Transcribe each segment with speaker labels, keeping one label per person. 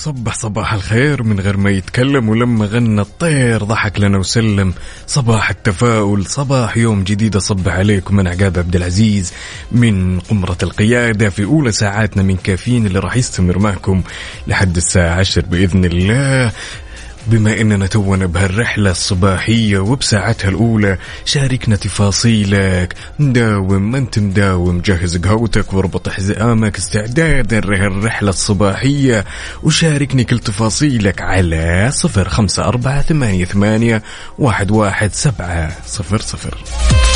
Speaker 1: وصبح صباح الخير. من غير ما يتكلم ولما غنى الطير ضحك لنا وسلم. صباح التفاؤل صباح يوم جديد. أصبح عليكم من عقاب عبد العزيز. من قمرة القيادة في أولى ساعاتنا من كافيين اللي راح يستمر معكم لحد الساعة عشر بإذن الله. بما إننا تونا بهالرحلة الصباحية وبساعتها الأولى شاركنا تفاصيلك. مداوم ما انت مداوم جهز قهوتك واربط حزامك استعدادا لهالرحلة الصباحية. وشاركني كل تفاصيلك على صفر خمسة أربعة ثمانية ثمانية واحد واحد سبعة صفر صفر.
Speaker 2: صباح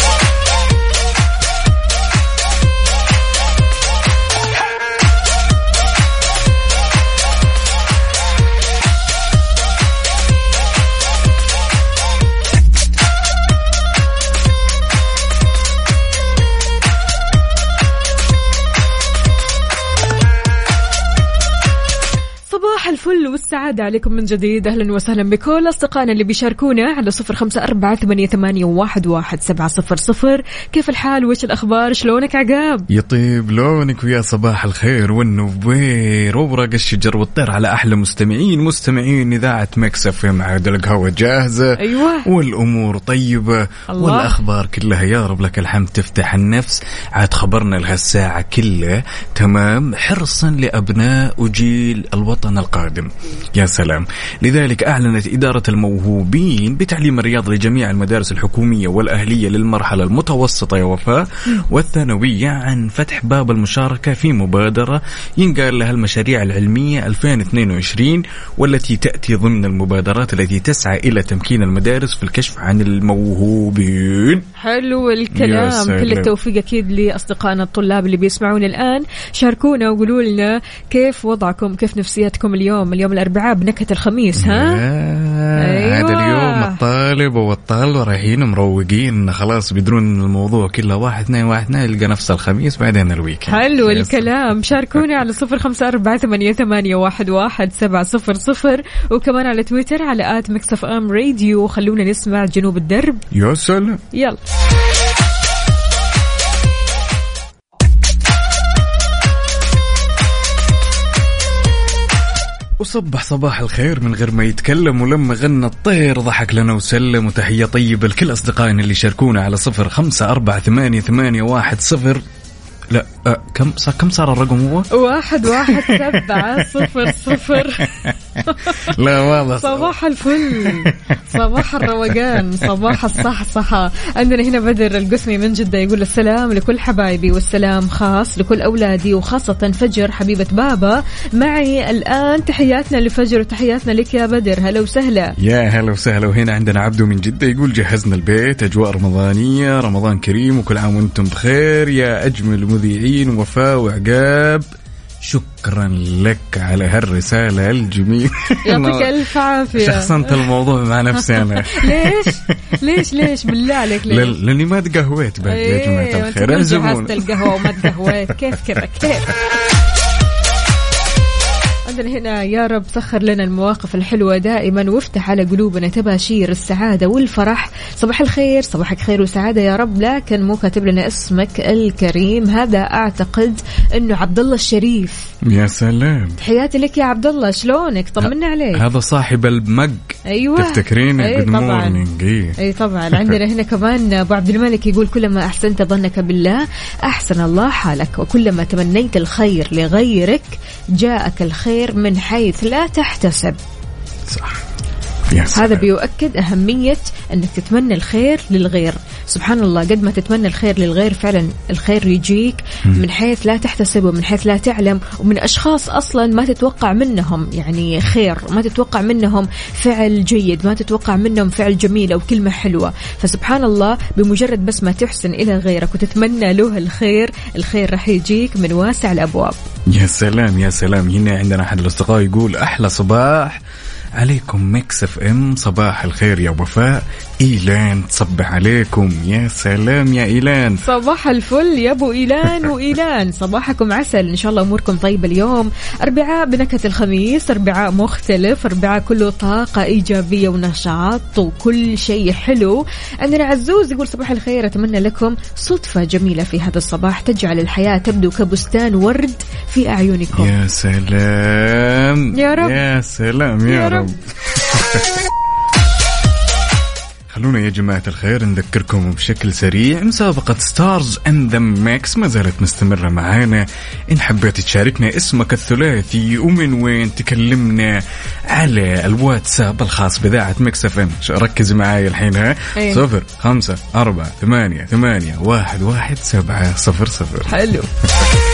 Speaker 2: الفل والسعادة عليكم من جديد. أهلا وسهلا بكل أصدقائنا اللي بيشاركونا على صفر خمسة أربعة ثمانية, واحد, واحد سبعة صفر صفر. كيف الحال؟ وش الأخبار؟ شلونك عقاب؟
Speaker 1: يطيب لونك ويا صباح الخير والنوير وورق الشجر والطير على أحلى مستمعين. مستمعين إذاعة مكسف عاد القهوة جاهزة.
Speaker 2: أيوة.
Speaker 1: والأمور طيبة.
Speaker 2: الله.
Speaker 1: والأخبار كلها يا رب لك الحمد. تفتح النفس. عاد خبرنا لهالساعه كلها. تمام. حرصا لأبناء وجيل الوطن القادم. يا سلام. لذلك أعلنت إدارة الموهوبين بتعليم الرياضه لجميع المدارس الحكومية والأهلية للمرحلة المتوسطة يا وفاء. والثانوية عن فتح باب المشاركة في مبادرة ينقال لها المشاريع العلمية 2022 والتي تأتي ضمن المبادرات التي تسعى إلى تمكين المدارس في الكشف عن الموهوبين.
Speaker 2: حلو الكلام. كل التوفيق أكيد لأصدقائنا الطلاب اللي بيسمعون الآن. شاركونا وقولوا لنا كيف وضعكم كيف نفسيتكم اليوم اليوم الأربعاء بنكهة الخميس ها؟
Speaker 1: آه، هذا
Speaker 2: أيوة.
Speaker 1: اليوم الطالب والطالبة رايحين مروقين خلاص بيدرون الموضوع كله. واحد اثنين واحد اثنين يلقى نفسه الخميس بعدين ال
Speaker 2: weekend.
Speaker 1: حلو
Speaker 2: الكلام. شاركوني على صفر خمسة أربعة ثمانية, ثمانية واحد, واحد سبعة صفر صفر. وكمان على تويتر على at MixFM Radio. خلونا نسمع جنوب الدرب.
Speaker 1: يا سلام.
Speaker 2: يلا.
Speaker 1: وصبح صباح الخير من غير ما يتكلم ولما غنى الطير ضحك لنا وسلم. وتحية طيبة لكل أصدقائنا اللي شاركونا على صفر خمسة أربعة ثمانية, ثمانية واحد صفر. لا آه كم صار كم صار الرقم هو؟
Speaker 2: واحد واحد سبعة صفر صفر.
Speaker 1: لا واضح.
Speaker 2: صباح الفل. صباح الروقان. صباح الصحصحة. عندنا هنا بدر القسمي من جدة يقول السلام لكل حبايبي والسلام خاص لكل أولادي وخاصة فجر حبيبة بابا. معي الآن تحياتنا لفجر وتحياتنا لك يا بدر. هلا وسهلا.
Speaker 1: يا هلا وسهلا. وهنا عندنا عبدو من جدة يقول جهزنا البيت أجواء رمضانية رمضان كريم وكل عام وأنتم بخير. يا أجمل المذيعين وفاء وعقاب. شكرا لك على هالرسالة الجميلة.
Speaker 2: يعطيك ألف عافية.
Speaker 1: شخصنت الموضوع مع نفسي أنا.
Speaker 2: ليش؟ ليش ليش؟ بالله عليك ليش؟
Speaker 1: لأني ما تقهويت بعد يا
Speaker 2: إيه،
Speaker 1: جماعة
Speaker 2: وأنت
Speaker 1: الخير الزمون
Speaker 2: القهوة وما تقهويت. كيف كذا كيف؟ عندنا هنا يا رب سخر لنا المواقف الحلوة دائما وافتح على قلوبنا تباشير السعادة والفرح. صباح الخير صباحك خير وسعادة يا رب لكن مو كاتب لنا اسمك الكريم. هذا أعتقد أنه عبد الله الشريف.
Speaker 1: يا سلام.
Speaker 2: تحياتي لك يا عبد الله شلونك طمنا عليك.
Speaker 1: هذا صاحب المج.
Speaker 2: أيوه.
Speaker 1: تفتكرين
Speaker 2: أي طبعا.
Speaker 1: مورنينج إيه.
Speaker 2: أي طبعا. عندنا هنا كمان أبو عبد الملك يقول كلما أحسنت ظنك بالله أحسن الله حالك وكلما تمنيت الخير لغيرك جاءك الخير. من حيث لا تحتسب.
Speaker 1: صح.
Speaker 2: هذا بيؤكد أهمية أنك تتمنى الخير للغير. سبحان الله قد ما تتمنى الخير للغير فعلا الخير يجيك من حيث لا تحتسب ومن حيث لا تعلم ومن أشخاص أصلا ما تتوقع منهم يعني خير ما تتوقع منهم فعل جيد ما تتوقع منهم فعل جميل أو كلمة حلوة. فسبحان الله بمجرد بس ما تحسن إلى غيرك وتتمنى له الخير الخير راح يجيك من واسع الأبواب.
Speaker 1: يا سلام يا سلام. هنا عندنا أحد الأصدقاء يقول أحلى صباح. عليكم Mix FM. صباح الخير يا وفاء. إيلان تصبح عليكم. يا سلام يا إيلان.
Speaker 2: صباح الفل يا أبو إيلان وإيلان. صباحكم عسل. إن شاء الله أموركم طيبة اليوم. أربعاء بنكهة الخميس أربعاء مختلف أربعاء كله طاقة إيجابية ونشاط وكل شيء حلو. عندنا عزوز يقول صباح الخير. أتمنى لكم صدفة جميلة في هذا الصباح. تجعل الحياة تبدو كبستان ورد في أعينكم.
Speaker 1: يا سلام.
Speaker 2: يا رب.
Speaker 1: يا سلام يا,
Speaker 2: يا رب.
Speaker 1: رب. خلونا يا جماعة الخير نذكركم بشكل سريع مسابقة Stars in the Mix ما زالت مستمرة معانا. إن حبيت تشاركنا اسمك الثلاثي ومن وين تكلمنا؟ على الواتساب الخاص بإذاعة Mix FM ركز معاي الحين ها؟
Speaker 2: إيه.
Speaker 1: صفر خمسة أربعة ثمانية ثمانية واحد واحد سبعة صفر صفر.
Speaker 2: حلو.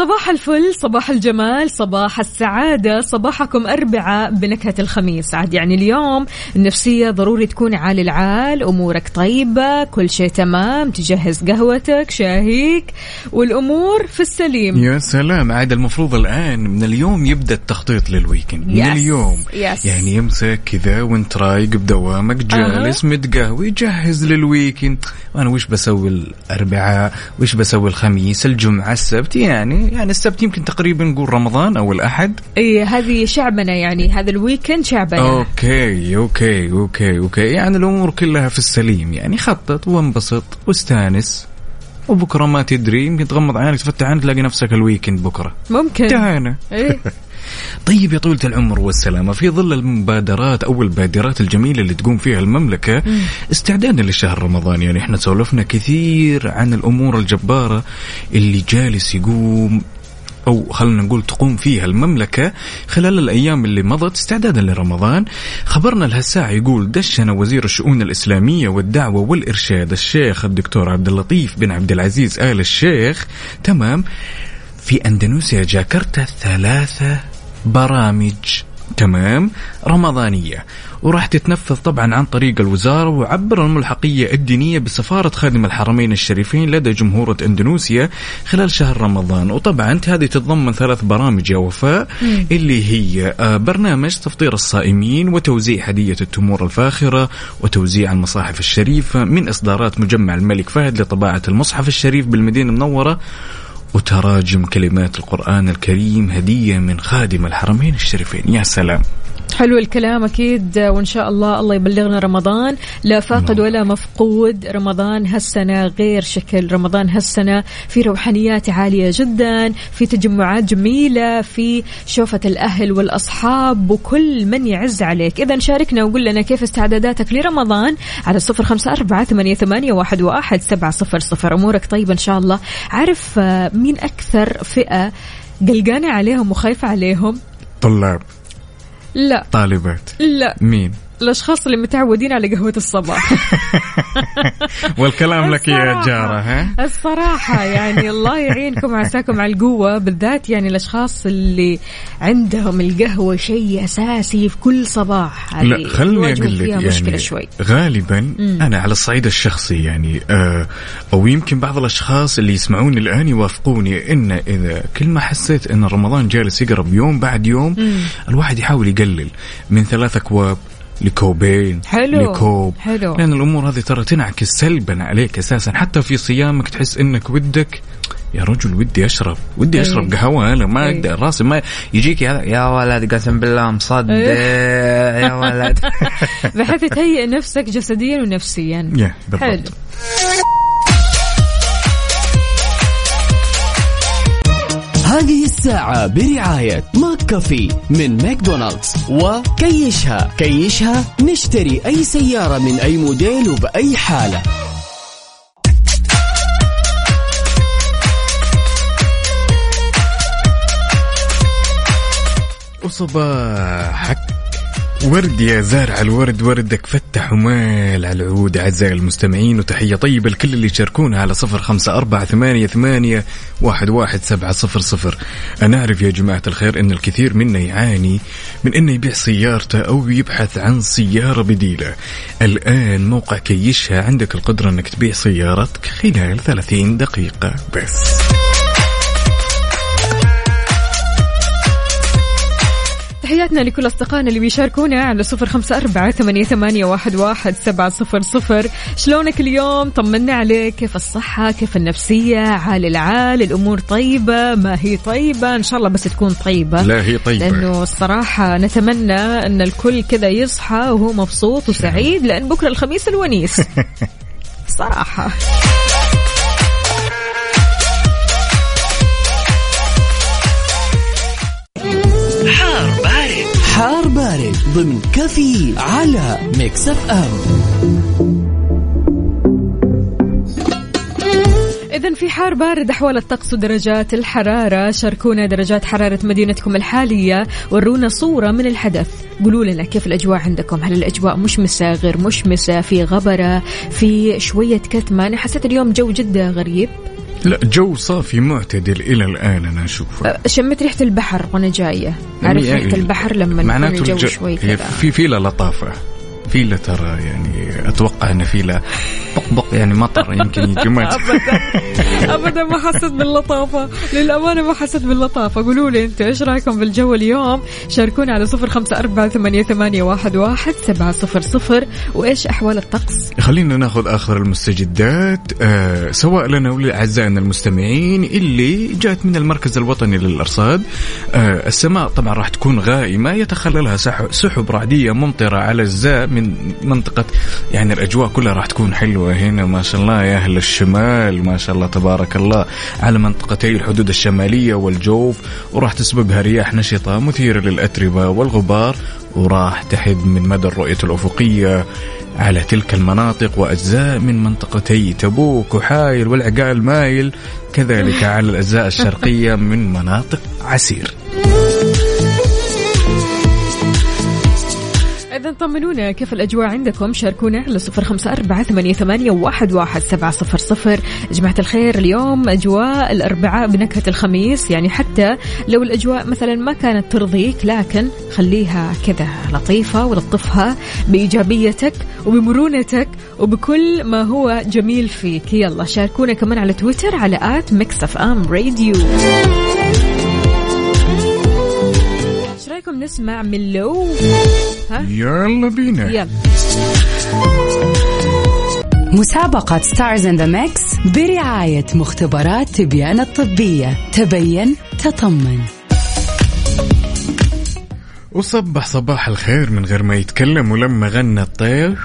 Speaker 2: صباح الفل صباح الجمال صباح السعادة صباحكم أربعاء بنكهة الخميس. عاد يعني اليوم النفسية ضروري تكون عال العال أمورك طيبة كل شيء تمام تجهز قهوتك شاهيك والأمور في السليم.
Speaker 1: يا سلام. عاد المفروض الآن من اليوم يبدأ التخطيط لل weekend.
Speaker 2: من.
Speaker 1: اليوم.
Speaker 2: yes.
Speaker 1: يعني يمسك كذا وانت رايق بدوامك جالس متقهوي جهز لل weekend. وأنا وش بسوي الأربعاء؟ وش بسوي الخميس؟ الجمعة السبت؟ يعني يعني السبت يمكن تقريبا نقول رمضان أو الأحد.
Speaker 2: إيه هذه شعبنة يعني هذا ال weekend
Speaker 1: شعبنة. okay okay okay okay. يعني الأمور كلها في السليم يعني خطط وانبسط واستانس. وبكرة ما تدري يمكن تغمض عينك تفتح عينك تلاقي نفسك ال weekend بكرة.
Speaker 2: ممكن.
Speaker 1: انتهينا
Speaker 2: إيه
Speaker 1: طيب يا طويلة العمر والسلامة في ظل المبادرات أو البادرات الجميلة اللي تقوم فيها المملكة استعدادا لشهر رمضان يعني إحنا سولفنا كثير عن الأمور الجبارة اللي جالس يقوم أو خلينا نقول تقوم فيها المملكة خلال الأيام اللي مضت. استعدادا لرمضان. خبرنا لهالساعة يقول دشن وزير الشؤون الإسلامية والدعوة والإرشاد الشيخ الدكتور عبد اللطيف بن عبد العزيز آل الشيخ. تمام. في أندونيسيا جاكرتا ثلاثة برامج. تمام؟ رمضانية. وراح تتنفذ طبعا عن طريق الوزارة وعبر الملحقية الدينية بسفارة خادم الحرمين الشريفين لدى جمهورية إندونيسيا خلال شهر رمضان. وطبعا هذه تتضمن ثلاث برامج يا وفاء اللي هي آه، برنامج تفطير الصائمين وتوزيع هدية التمور الفاخرة وتوزيع المصاحف الشريفة من إصدارات مجمع الملك فهد لطباعة المصحف الشريف بالمدينة المنورة وتراجم كلمات القرآن الكريم هدية من خادم الحرمين الشريفين. يا سلام.
Speaker 2: حلو الكلام أكيد وإن شاء الله الله يبلغنا رمضان. لا فاقد ولا مفقود رمضان هالسنة غير شكل. رمضان هالسنة في روحانيات عالية جدا في تجمعات جميلة في شوفة الأهل والأصحاب وكل من يعز عليك. إذا شاركنا وقول لنا كيف استعداداتك لرمضان على صفر خمسة أربعة ثمانية, ثمانية واحد, واحد سبعة صفر صفر. أمورك طيبة إن شاء الله. عارف آه، مين أكثر فئة قلقانة عليهم وخايفة عليهم؟
Speaker 1: طلاب.
Speaker 2: لا.
Speaker 1: طالبات.
Speaker 2: لا.
Speaker 1: مين؟
Speaker 2: الأشخاص اللي متعودين على قهوة الصباح.
Speaker 1: والكلام لك يا. جارة ها؟
Speaker 2: الصراحة يعني الله يعينكم وعساكم على القوة بالذات يعني الأشخاص اللي عندهم القهوة شيء أساسي في كل صباح.
Speaker 1: لا خلني أقول لك يعني
Speaker 2: مشكلة شوي.
Speaker 1: غالبا أنا على الصعيد الشخصي يعني آه أو يمكن بعض الأشخاص اللي يسمعوني الآن يوافقوني إن إذا كل ما حسيت إن رمضان جالس يقرب يوم بعد يوم الواحد يحاول يقلل من ثلاث أكواب لكوبين
Speaker 2: حلو.
Speaker 1: لكوب
Speaker 2: حلو.
Speaker 1: لأن الأمور هذه ترى تنعكس سلبا عليك أساسا حتى في صيامك تحس إنك ودك يا رجل ودي أشرب ودي
Speaker 2: إيه.
Speaker 1: أشرب قهوة أنا ما
Speaker 2: إيه.
Speaker 1: أقدر راسي ما يجيك يا يا ولد قسم بالله مصدق يا ولد
Speaker 2: بحيث تهيئ نفسك جسديا ونفسيا
Speaker 1: يا
Speaker 2: حلو
Speaker 3: هذه الساعة برعاية McCafé من ماكدونالدز. وكيشها كيشها نشتري أي سيارة من أي موديل وبأي حالة.
Speaker 1: وصباحك ورد يا زارع الورد وردك فتح ومال على العود. أعزائي المستمعين وتحية طيبة لكل اللي يشاركونا على صفر خمسة أربعة ثمانية, ثمانية واحد, واحد سبعة صفر صفر. أنا أعرف يا جماعة الخير أن الكثير منا يعاني من أنه يبيع سيارته أو يبحث عن سيارة بديلة. الآن موقع كيشها عندك القدرة أنك تبيع سيارتك خلال 30 دقيقة بس.
Speaker 2: تحياتنا لكل أصدقائنا اللي بيشاركونا على صفر خمسة أربعة ثمانية, ثمانية واحد, واحد سبعة صفر صفر. شلونك اليوم؟ طمنا عليك. كيف الصحة؟ كيف النفسية؟ عال العال. الأمور طيبة؟ ما هي طيبة؟ إن شاء الله بس تكون طيبة.
Speaker 1: لا هي طيبة.
Speaker 2: لأنه الصراحة نتمنى إن الكل كذا يصحى وهو مبسوط وسعيد. لأن بكرة الخميس الونيس. صراحة.
Speaker 3: حار بارد ضمن كافيين على Mix FM.
Speaker 2: إذا في حار بارد أحوال الطقس ودرجات الحرارة. شاركونا درجات حرارة مدينتكم الحالية ورونا صورة من الحدث. قولوا لنا كيف الأجواء عندكم؟ هل الأجواء مشمسة غير مشمسة؟ في غبرة؟ في شوية كتمة؟ أنا حسيت اليوم جو جدا غريب.
Speaker 1: لا جو صافي معتدل إلى الآن أنا اشوفه
Speaker 2: أه، شميت ريحة البحر وأنا جاية. أعرف
Speaker 1: يعني
Speaker 2: ريحة البحر لما يكون الجو
Speaker 1: الج-
Speaker 2: شوي كذا.
Speaker 1: في في له لطافه في له ترى يعني أتوقع إن في له بق بق يعني مطر يمكن يجي ما
Speaker 2: ابدا. ما حسيت باللطافة. للأمانة ما حسيت باللطافة. قولوا لي أنتم إيش رأيكم بالجو اليوم؟ شاركونا على صفر خمسة أربعة ثمانية, ثمانية واحد, واحد سبعة صفر صفر. وإيش أحوال الطقس؟
Speaker 1: خلينا ناخذ آخر المستجدات آه سواء لنا ولأعزائنا المستمعين اللي جاءت من المركز الوطني للأرصاد. آه السماء طبعا راح تكون غائمة يتخللها سح- سحب رعدية ممطرة على اجزاء من منطقة يعني الأجواء كلها راح تكون حلوة هنا ما شاء الله يا أهل الشمال ما شاء الله تبارك الله على منطقتي الحدود الشمالية والجوف وراح تسبقها رياح نشطة مثيرة للأتربة والغبار وراح تحد من مدى الرؤية الأفقية على تلك المناطق وأجزاء من منطقتي تبوك وحايل والعقال مايل كذلك على الأجزاء الشرقية من مناطق عسير.
Speaker 2: إذا طمنونا كيف الأجواء عندكم؟ شاركونا على صفر خمسة أربعة ثمانية, ثمانية واحد, واحد سبعة صفر صفر. جماعة الخير اليوم أجواء الأربعاء بنكهة الخميس يعني حتى لو الأجواء مثلا ما كانت ترضيك لكن خليها كذا لطيفة ولطفها بإيجابيتك وبمرونتك وبكل ما هو جميل فيك. يلا شاركونا كمان على تويتر على at Mix FM Radio. رايكم نسمع من لو؟ ها؟
Speaker 1: يلا بينا.
Speaker 2: يلا.
Speaker 4: مسابقة Stars in the Mix برعاية مختبرات تبيان الطبية. تبين تطمن.
Speaker 1: وصبح صباح الخير من غير ما يتكلم ولما غنى الطير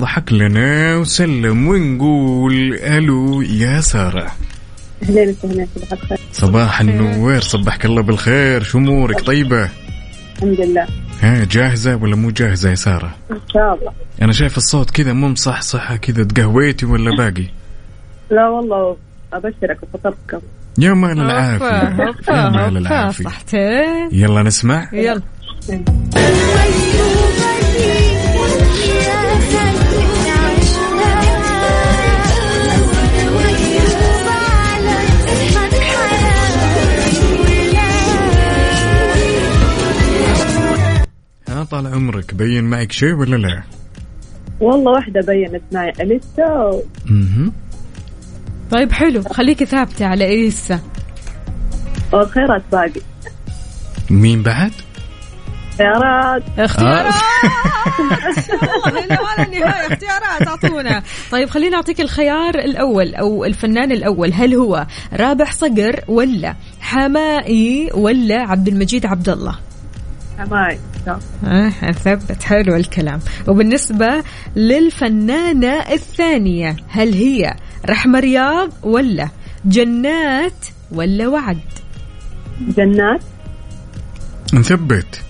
Speaker 1: ضحك لنا وسلم ونقول ألو يا سارة.
Speaker 5: أهلا وسهلا صباح الخير.
Speaker 1: صباح النوير صبحك الله بالخير. شو أمورك؟ طيبة؟
Speaker 5: الحمد لله.
Speaker 1: ها جاهزة ولا مو جاهزة يا سارة؟
Speaker 5: إن شاء الله.
Speaker 1: أنا شايف الصوت كذا مو مصحصحه كذا تقهويتي ولا باقي؟
Speaker 5: لا والله أبشرك وخطبكم
Speaker 1: يا مال العافية.
Speaker 2: هوبا
Speaker 1: يا مال
Speaker 2: هوبا
Speaker 1: العافية.
Speaker 2: صحتين.
Speaker 1: يلا نسمع.
Speaker 2: يلا.
Speaker 1: ها طال عمرك بين معك شيء ولا لا؟
Speaker 5: والله واحدة بينت معي أليسا و-
Speaker 1: أها
Speaker 2: طيب حلو. خليكي ثابتة على إيسا
Speaker 5: والخيرات باقي.
Speaker 1: مين بعد؟
Speaker 5: خيارات
Speaker 2: اختيارات! والله إلا ما لا نهاية اختيارات أعطونا. طيب خلينا نعطيك الخيار الأول أو الفنان الأول. هل هو رابح صقر ولا حمائي ولا عبد المجيد عبد الله؟ آه ثبت حلو الكلام. وبالنسبة للفنانة الثانية هل هي رحمة رياض ولا جنات ولا وعد؟
Speaker 5: جنات.
Speaker 1: نثبت.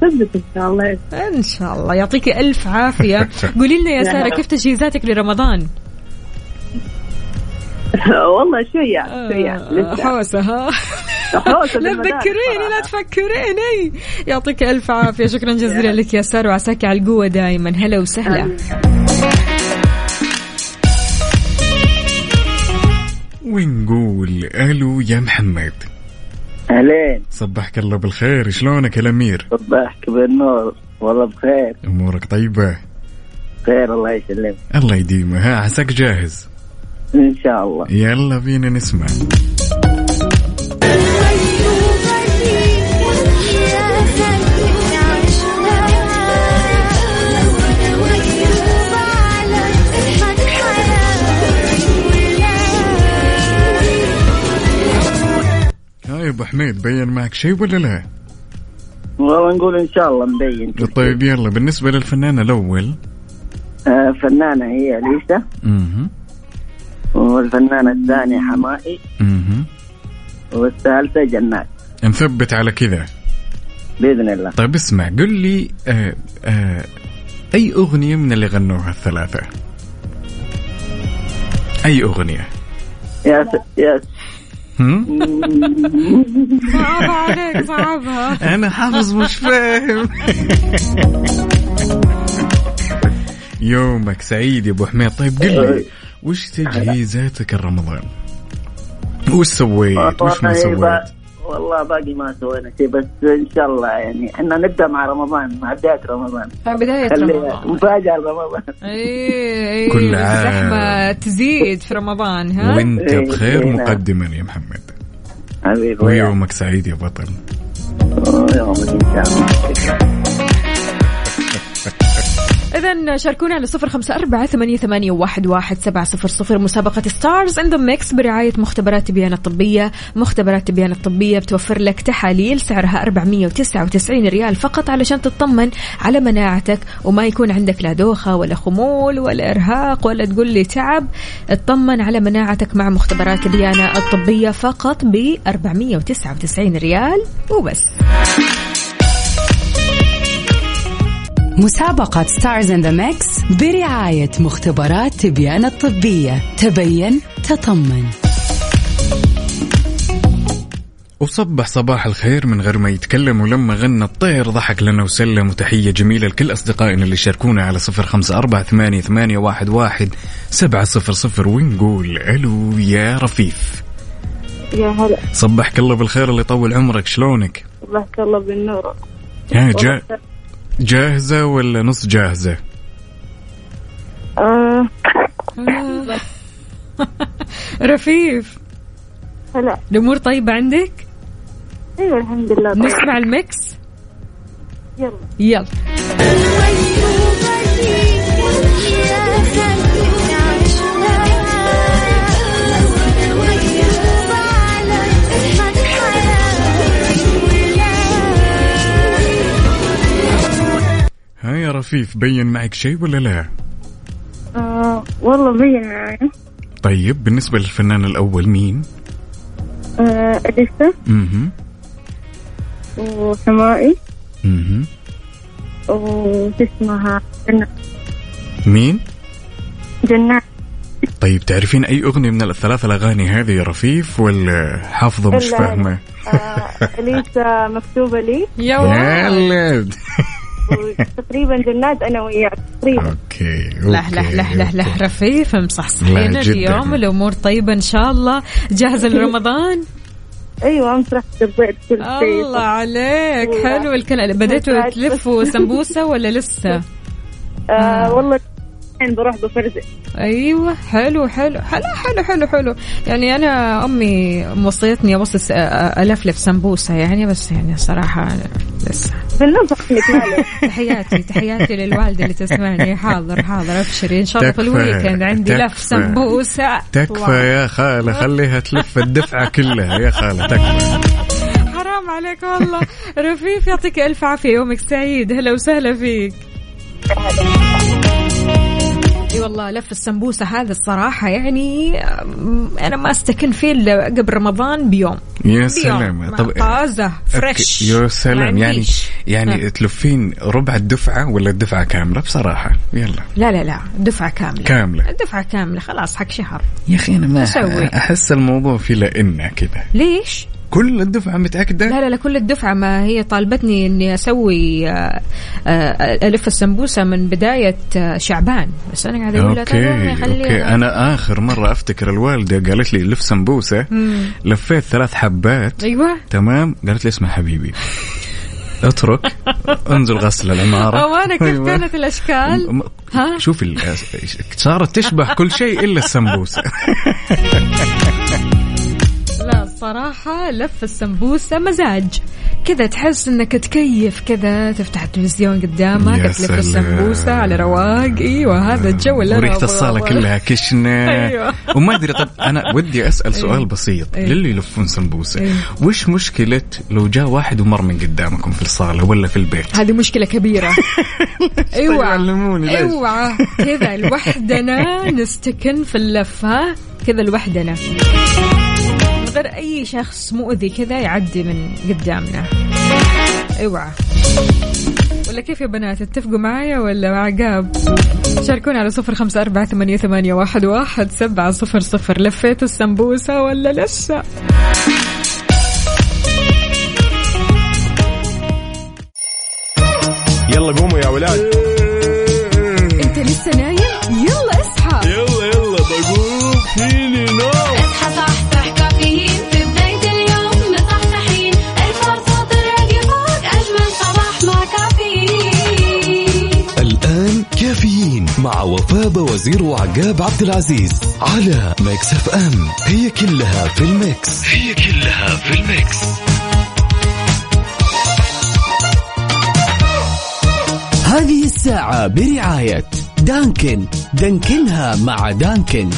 Speaker 5: ثبت إن شاء الله.
Speaker 2: إن شاء الله. يعطيك ألف عافية. قولي لنا يا سارة كيف تجهيزاتك لرمضان؟
Speaker 5: والله شوية شوية.
Speaker 2: آه،
Speaker 5: لسه.
Speaker 2: حوسة ها؟
Speaker 5: حوسة
Speaker 2: لا تذكريني لا. تفكريني. يعطيك ألف عافية. شكرا جزيلا لك يا سارة وعساك على القوة دائما هلا وسهلا.
Speaker 1: ونقول ألو يا محمد.
Speaker 6: أهلين.
Speaker 1: صبحك الله بالخير. شلونك يا الأمير؟
Speaker 6: صباحك بالنور. والله بخير.
Speaker 1: أمورك طيبة؟
Speaker 6: خير الله يسلمك.
Speaker 1: الله يديمه ها عساك جاهز؟
Speaker 6: إن شاء الله.
Speaker 1: يلا بينا نسمع. أبو حميد بين معك شيء ولا لا؟
Speaker 6: والله نقول إن شاء الله مبين.
Speaker 1: طيب يلا بالنسبة للفنان الأول.
Speaker 6: آه فنانة هي ليسا
Speaker 1: أها
Speaker 6: والفنانة الثانية حمائي.
Speaker 1: أها
Speaker 6: والثالثة جنات.
Speaker 1: نثبت على كذا.
Speaker 6: بإذن الله.
Speaker 1: طيب اسمع قل لي آه آه أي أغنية من اللي غنوها الثلاثة؟ أي أغنية؟
Speaker 6: يا س... يا س...
Speaker 1: هم؟
Speaker 2: صعبة عليك صعبها.
Speaker 1: أنا حافظ مش فاهم. يومك سعيد يا أبو حميد. طيب قل لي وش تجهيزاتك الرمضان؟ وش سويت؟ وش ما سويت.
Speaker 6: والله باقي ما سوينا شيء بس إن شاء الله يعني إحنا نبدأ مع رمضان مع بداية رمضان.
Speaker 2: بداية
Speaker 6: خليها
Speaker 2: رمضان.
Speaker 6: مفاجأة رمضان.
Speaker 2: اي
Speaker 1: كل
Speaker 2: اي
Speaker 1: عام.
Speaker 2: الزحمة تزيد في رمضان ها؟
Speaker 1: وانت
Speaker 6: إيه،
Speaker 1: بخير
Speaker 6: إيه،.
Speaker 1: مقدما يا محمد.
Speaker 6: حبيبي.
Speaker 1: ويومك سعيد يا بطل.
Speaker 6: يومك إن شاء الله.
Speaker 2: إذا شاركونا على صفر خمسة أربعة ثمانية, ثمانية واحد, واحد سبعة صفر صفر. مسابقة Stars in the Mix برعاية مختبرات تبيان الطبية مختبرات تبيان الطبية بتوفر لك تحاليل سعرها 499 ريال فقط علشان تطمن على مناعتك. وما يكون عندك لا دوخة ولا خمول ولا إرهاق ولا تقول لي تعب. اطمن على مناعتك مع مختبرات تبيان الطبية فقط ب 499 ريال وبس.
Speaker 4: مسابقة Stars in the Mix برعاية مختبرات تبيان الطبية. تبين تطمن.
Speaker 1: وصبح صباح الخير من غير ما يتكلم ولما غنى الطير. ضحك لنا وسلم وتحية جميلة لكل أصدقائنا اللي شاركونا على صفر خمسة أربعة ثمانية, ثمانية واحد, واحد سبعة صفر صفر ونقول ألو يا رفيف.
Speaker 5: يا هلا.
Speaker 1: صبحك الله بالخير اللي يطول عمرك. شلونك؟
Speaker 5: صبحك الله بالنور.
Speaker 1: ها جا جاهزة ولا نص جاهزة؟
Speaker 5: آه.
Speaker 2: رفيف.
Speaker 5: هلا.
Speaker 2: الأمور طيبة عندك؟
Speaker 5: أيوه الحمد لله.
Speaker 2: نسمع الميكس؟
Speaker 5: يلا.
Speaker 2: يلا.
Speaker 1: ها يا رفيف بين معك شيء ولا لا؟
Speaker 5: آه والله بين معي
Speaker 1: طيب بالنسبة للفنان الأول مين؟
Speaker 5: آه أليسا.
Speaker 1: مهم.
Speaker 5: وسمائي. وش اسمها جنات
Speaker 1: مين؟
Speaker 5: جنات
Speaker 1: طيب تعرفين أي أغنية من الثلاث الأغاني هذه يا رفيف؟ ولا حافظة مش فاهمة.
Speaker 5: آه أليسا مكتوبة لي.
Speaker 2: يا ولد.
Speaker 5: تقريبا جنات أنا وياك تقريبا.
Speaker 1: أوكي
Speaker 2: لا لا لا لا لا رفيف مصحصحين. اليوم الأمور طيبة إن شاء الله. جاهزة لرمضان؟
Speaker 5: أيوه امس رحت قضيت كل شيء.
Speaker 2: الله عليك. حلو الكلام. بديتوا تلفوا سمبوسة ولا لسه؟
Speaker 5: آه والله الحين بروح بفرزق
Speaker 2: أيوه حلو حلو حلو حلو حلو حلو. يعني أنا أمي موصيتني ابص الفلف سمبوسه يعني بس يعني صراحة لسه تحياتي تحياتي للوالدة اللي تسمعني. حاضر حاضر أبشري. إن شاء الله في الويكند عندي لف. سمبوسة.
Speaker 1: تكفى يا خالة خليها تلف الدفعة كلها يا خالة تكفى.
Speaker 2: حرام عليك والله. رفيف يعطيك ألف عافية يومك سعيد. هلا وسهلا فيك. إي والله لف السمبوسة هذا الصراحة يعني أنا ما أستكن فيه إلا قبل رمضان بيوم
Speaker 1: يا سلام. طب
Speaker 2: طازة فريش
Speaker 1: يا سلام يعني. يعني
Speaker 2: ها.
Speaker 1: تلفين ربع الدفعة ولا الدفعة كاملة بصراحة يلا
Speaker 2: لا لا لا دفعة كاملة
Speaker 1: كاملة
Speaker 2: دفعة كاملة خلاص حق شهر
Speaker 1: يا أخي أنا ما؟ أحس الموضوع في لإنة كذا
Speaker 2: ليش؟
Speaker 1: كل الدفعة متأكدة؟
Speaker 2: لا لا لا كل الدفعة. ما هي طالبتني إني أسوي آه، آه، ألف السمبوسة من بداية آه، شعبان. بس أنا قاعدة أقول لها okay
Speaker 1: okay. أنا آخر مرة أفتكر الوالدة قالت لي لف سمبوسة. لفيت ثلاث حبات.
Speaker 2: أيوه.
Speaker 1: تمام. قالت لي اسمع حبيبي. اترك. انزل غسل العمارة.
Speaker 2: أو أنا كيف
Speaker 1: أيوة.
Speaker 2: كانت
Speaker 1: الأشكال؟
Speaker 2: ها؟
Speaker 1: شوف ال- صارت تشبه كل شيء إلا السمبوسة.
Speaker 2: لا الصراحة لف السمبوسة مزاج كذا تحس إنك تكيف كذا تفتح التلفزيون قدامك تلف. السمبوسة على رواق إيوه هذا الجو اللي أنا
Speaker 1: وريحة
Speaker 2: أبغاه.
Speaker 1: الصالة كلها كشنه
Speaker 2: أيوة.
Speaker 1: وما أدري طب أنا ودي أسأل سؤال
Speaker 2: أيوة.
Speaker 1: بسيط
Speaker 2: أيوة.
Speaker 1: للي يلفون سمبوسة
Speaker 2: أيوة.
Speaker 1: وش مشكلة لو جاء واحد ومر من قدامكم في الصالة ولا في البيت
Speaker 2: هذه مشكلة كبيرة اوعى
Speaker 1: علموني ليش؟
Speaker 2: اوعى كذا لوحدنا نستكن في اللف ها كذا لوحدنا غير أي شخص مؤذي كذا يعدي من قدامنا. اوعى ولا كيف يا بنات؟ اتفقوا معايا ولا مع عقاب؟ شاركونا على صفر خمسة أربعة ثمانية, ثمانية واحد, واحد سبعة صفر صفر. لفيتوا السمبوسة ولا لسه؟
Speaker 7: يلا قوموا يا ولاد.
Speaker 2: انت لسه نايم؟ يلا اصحى.
Speaker 7: يلا يلا بقوم. فيني
Speaker 8: مع
Speaker 9: وفاء وزير وعقاب عبد العزيز على Mix FM. هي كلها في ال mix. هي كلها في ال mix.
Speaker 3: هذه الساعة برعاية Dunkin. Dunkin ها مع Dunkin.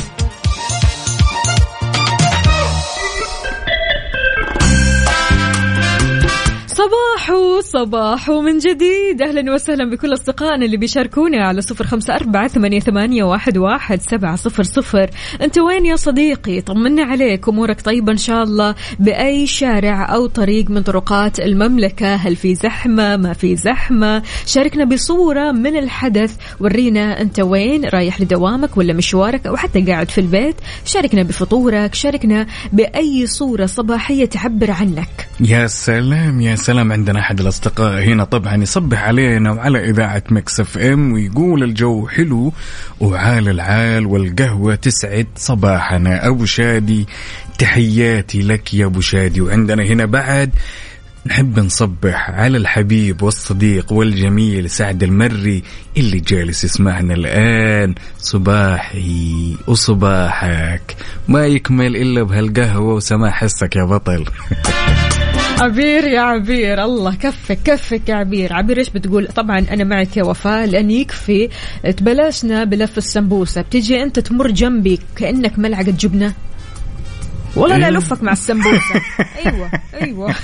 Speaker 2: صباحو صباحو من جديد. أهلا وسهلا بكل أصدقائنا اللي بيشاركونا على صفر خمسة أربعة ثمانية, واحد سبعة صفر صفر. أنت وين يا صديقي؟ طمنا عليك. أمورك طيبة إن شاء الله بأي شارع أو طريق من طرقات المملكة. هل في زحمة؟ ما في زحمة. شاركنا بصورة من الحدث. ورينا أنت وين؟ رايح لدوامك ولا مشوارك أو حتى قاعد في البيت؟ شاركنا بفطورك. شاركنا بأي صورة صباحية تعبر عنك.
Speaker 1: يا سلام يا سلام. عندنا أحد الأصدقاء هنا. طبعا يصبح علينا وعلى إذاعة Mix FM ويقول الجو حلو وعال العال والقهوة تسعد صباحنا. أبو شادي تحياتي لك يا أبو شادي. وعندنا هنا بعد نحب نصبح على الحبيب والصديق والجميل سعد المري اللي جالس يسمعنا الآن. صباحي وصباحك. ما يكمل إلا بهالقهوة وسماع حسك يا بطل.
Speaker 2: عبير يا عبير الله كفك كفك يا عبير. عبير إيش بتقول؟ طبعا أنا معك يا وفاء لأن يكفي تبلشنا بلف السمبوسة. بتجي أنت تمر جنبي كأنك ملعقة جبنة. والله لا
Speaker 1: إيه.
Speaker 2: ألفك مع السمبوسة. أيوه أيوه.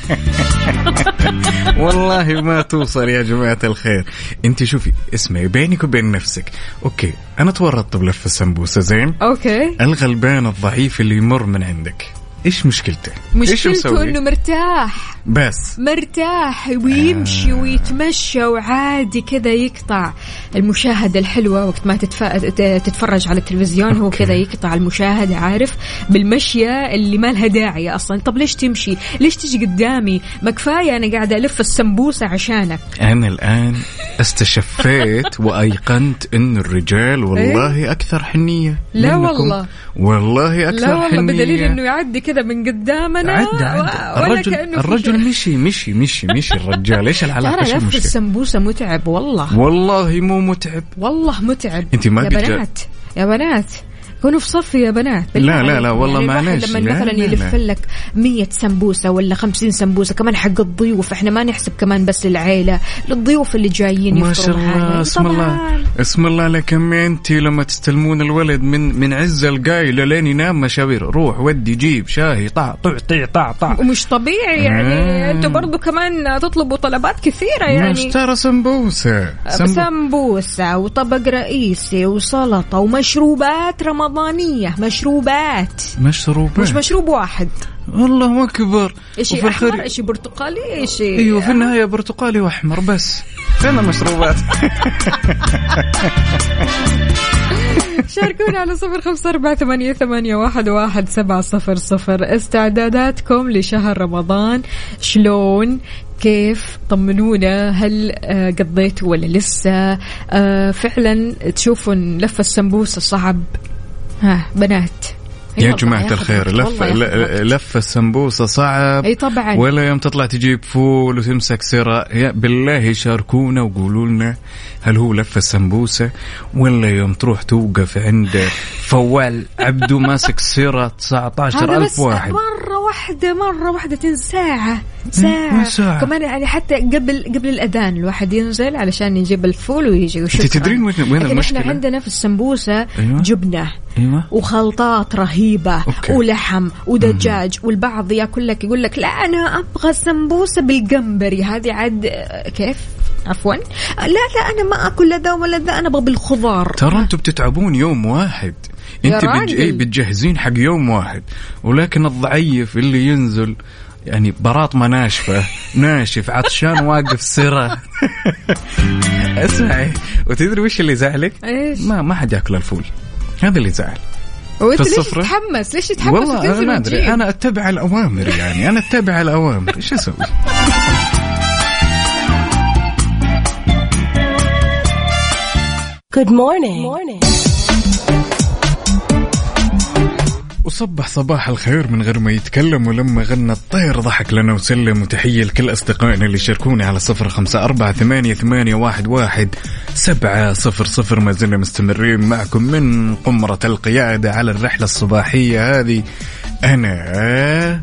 Speaker 1: والله ما توصل يا جماعة الخير. أنت شوفي اسمعي بينك وبين نفسك. okay أنا تورطت بلف السمبوسة زين؟
Speaker 2: okay.
Speaker 1: الغلبان الضعيف اللي يمر من عندك. إيش مشكلته
Speaker 2: مشكلته إنه مرتاح.
Speaker 1: بس.
Speaker 2: مرتاح ويمشي ويتمشى وعادي كذا يقطع المشاهدة الحلوة. وقت ما تتف... تتفرج على التلفزيون هو
Speaker 1: أوكي.
Speaker 2: كذا يقطع المشاهدة عارف؟ بالمشية اللي ما لها داعي أصلا. طب ليش تمشي؟ ليش تجي قدامي؟ ما كفاية أنا قاعدة ألف السمبوسة عشانك.
Speaker 1: أنا الآن استشفيت وأيقنت إن الرجال والله أكثر حنية
Speaker 2: إيه؟ لا
Speaker 1: منكم.
Speaker 2: والله.
Speaker 1: والله أكثر
Speaker 2: لا والله بدليل إنه يعدي كذا من قدامنا.
Speaker 1: عدى عدى. الرجل
Speaker 2: كأنه
Speaker 1: الرجل. مشي مشي مشي مشي. الرجال إيش العلاقة؟
Speaker 2: ترى
Speaker 1: إيش
Speaker 2: لف
Speaker 1: المشكلة؟
Speaker 2: السمبوسة متعب والله.
Speaker 1: والله مو متعب.
Speaker 2: والله متعب.
Speaker 1: أنت ما
Speaker 2: يا بنات يا بنات. كونوا في صفي يا بنات.
Speaker 1: لا، لا، لا،
Speaker 2: عليكم.
Speaker 1: والله
Speaker 2: يعني
Speaker 1: معليش.
Speaker 2: لما
Speaker 1: لا،
Speaker 2: مثلا
Speaker 1: لا،
Speaker 2: يلف
Speaker 1: لا.
Speaker 2: لك 100 سمبوسة ولا 50 سمبوسة كمان حق الضيوف. إحنا ما نحسب كمان بس للعيلة للضيوف اللي جايين
Speaker 1: ما شاء الله. اسم الله. اسم الله لك أمي أنت لما تستلمون الولد من من عز القايله لين ينام. مشاوير روح ودي جيب شاهي طع طع طع طع طع.
Speaker 2: ومش طبيعي يعني.
Speaker 1: آه.
Speaker 2: أنتوا برضو كمان تطلبوا طلبات كثيرة يعني.
Speaker 1: اشترى سمبوسة. سمبو-
Speaker 2: سمبوسة وطبق رئيسي وسلطة ومشروبات رمضانية مشروبات.
Speaker 1: مشروبات.
Speaker 2: مش مشروب واحد.
Speaker 1: الله اكبر
Speaker 2: إشي
Speaker 1: وفي
Speaker 2: أحمر
Speaker 1: الخير
Speaker 2: إشي برتقالي إشي
Speaker 1: أيوه في النهاية برتقالي وأحمر بس. فين المشروبات
Speaker 2: شاركونا على صفر خمسة أربعة ثمانية, ثمانية واحد, واحد سبعة صفر صفر. استعداداتكم لشهر رمضان. شلون؟ كيف؟ طمنونا. هل آه، قضيتوا ولا لسه؟ آه، فعلا تشوفون لف السمبوسة صعب. ها بنات
Speaker 1: يا جماعة الخير لف. لف السمبوسة صعب
Speaker 2: أي طبعا
Speaker 1: ولا يوم تطلع تجيب فول وتمسك سرة يا بالله شاركونا وقولوا لنا هل هو لف السمبوسة ولا يوم تروح توقف عند فوال عبدو ماسك سرة 19
Speaker 2: هذا
Speaker 1: ألف
Speaker 2: بس
Speaker 1: واحد
Speaker 2: مرة واحدة مرة واحدة تنزل ساعة ساعة,
Speaker 1: ساعة.
Speaker 2: كمان يعني حتى قبل قبل الأذان الواحد ينزل علشان يجيب الفول ويجي وشكرا
Speaker 1: انت تدرين وين المشكلة؟
Speaker 2: إحنا عندنا في السمبوسة
Speaker 1: أيوة.
Speaker 2: جبنة
Speaker 1: أيوه.
Speaker 2: وخلطات رهيبة
Speaker 1: أوكي.
Speaker 2: ولحم ودجاج والبعض ياكل لك يقول لك لا أنا أبغى سمبوسة بالجمبري. هذه عاد كيف؟ عفوا. لا لا أنا ما أكل لا ذا ولا ذا أنا أبغى بالخضار.
Speaker 1: ترى أنتم بتتعبون يوم واحد. أنت بتج... إيه بتجهزين حق يوم واحد. ولكن الضعيف اللي ينزل يعني براطمه ناشفة ناشف عطشان واقف سرة. اسمعي وتدري وش اللي زعلك؟
Speaker 2: إيش؟
Speaker 1: ما ما حد ياكل الفول. هذا اللي زعل
Speaker 2: وانت ليش؟ تتحمس؟ ليش تتحمس
Speaker 1: والله
Speaker 2: أنا
Speaker 1: ما؟ أدري أنا أتبع الأوامر يعني أنا أتبع الأوامر إيش أسوي؟
Speaker 10: Good morning. morning.
Speaker 1: وصبح صباح الخير من غير ما يتكلم ولما غنى الطير ضحك لنا وسلم وتحية لكل أصدقائنا اللي شاركوني على صفر خمسة أربعة ثمانية, ثمانية واحد, واحد سبعة صفر صفر. ما زلنا مستمرين معكم من قمرة القيادة على الرحلة الصباحية هذه. أنا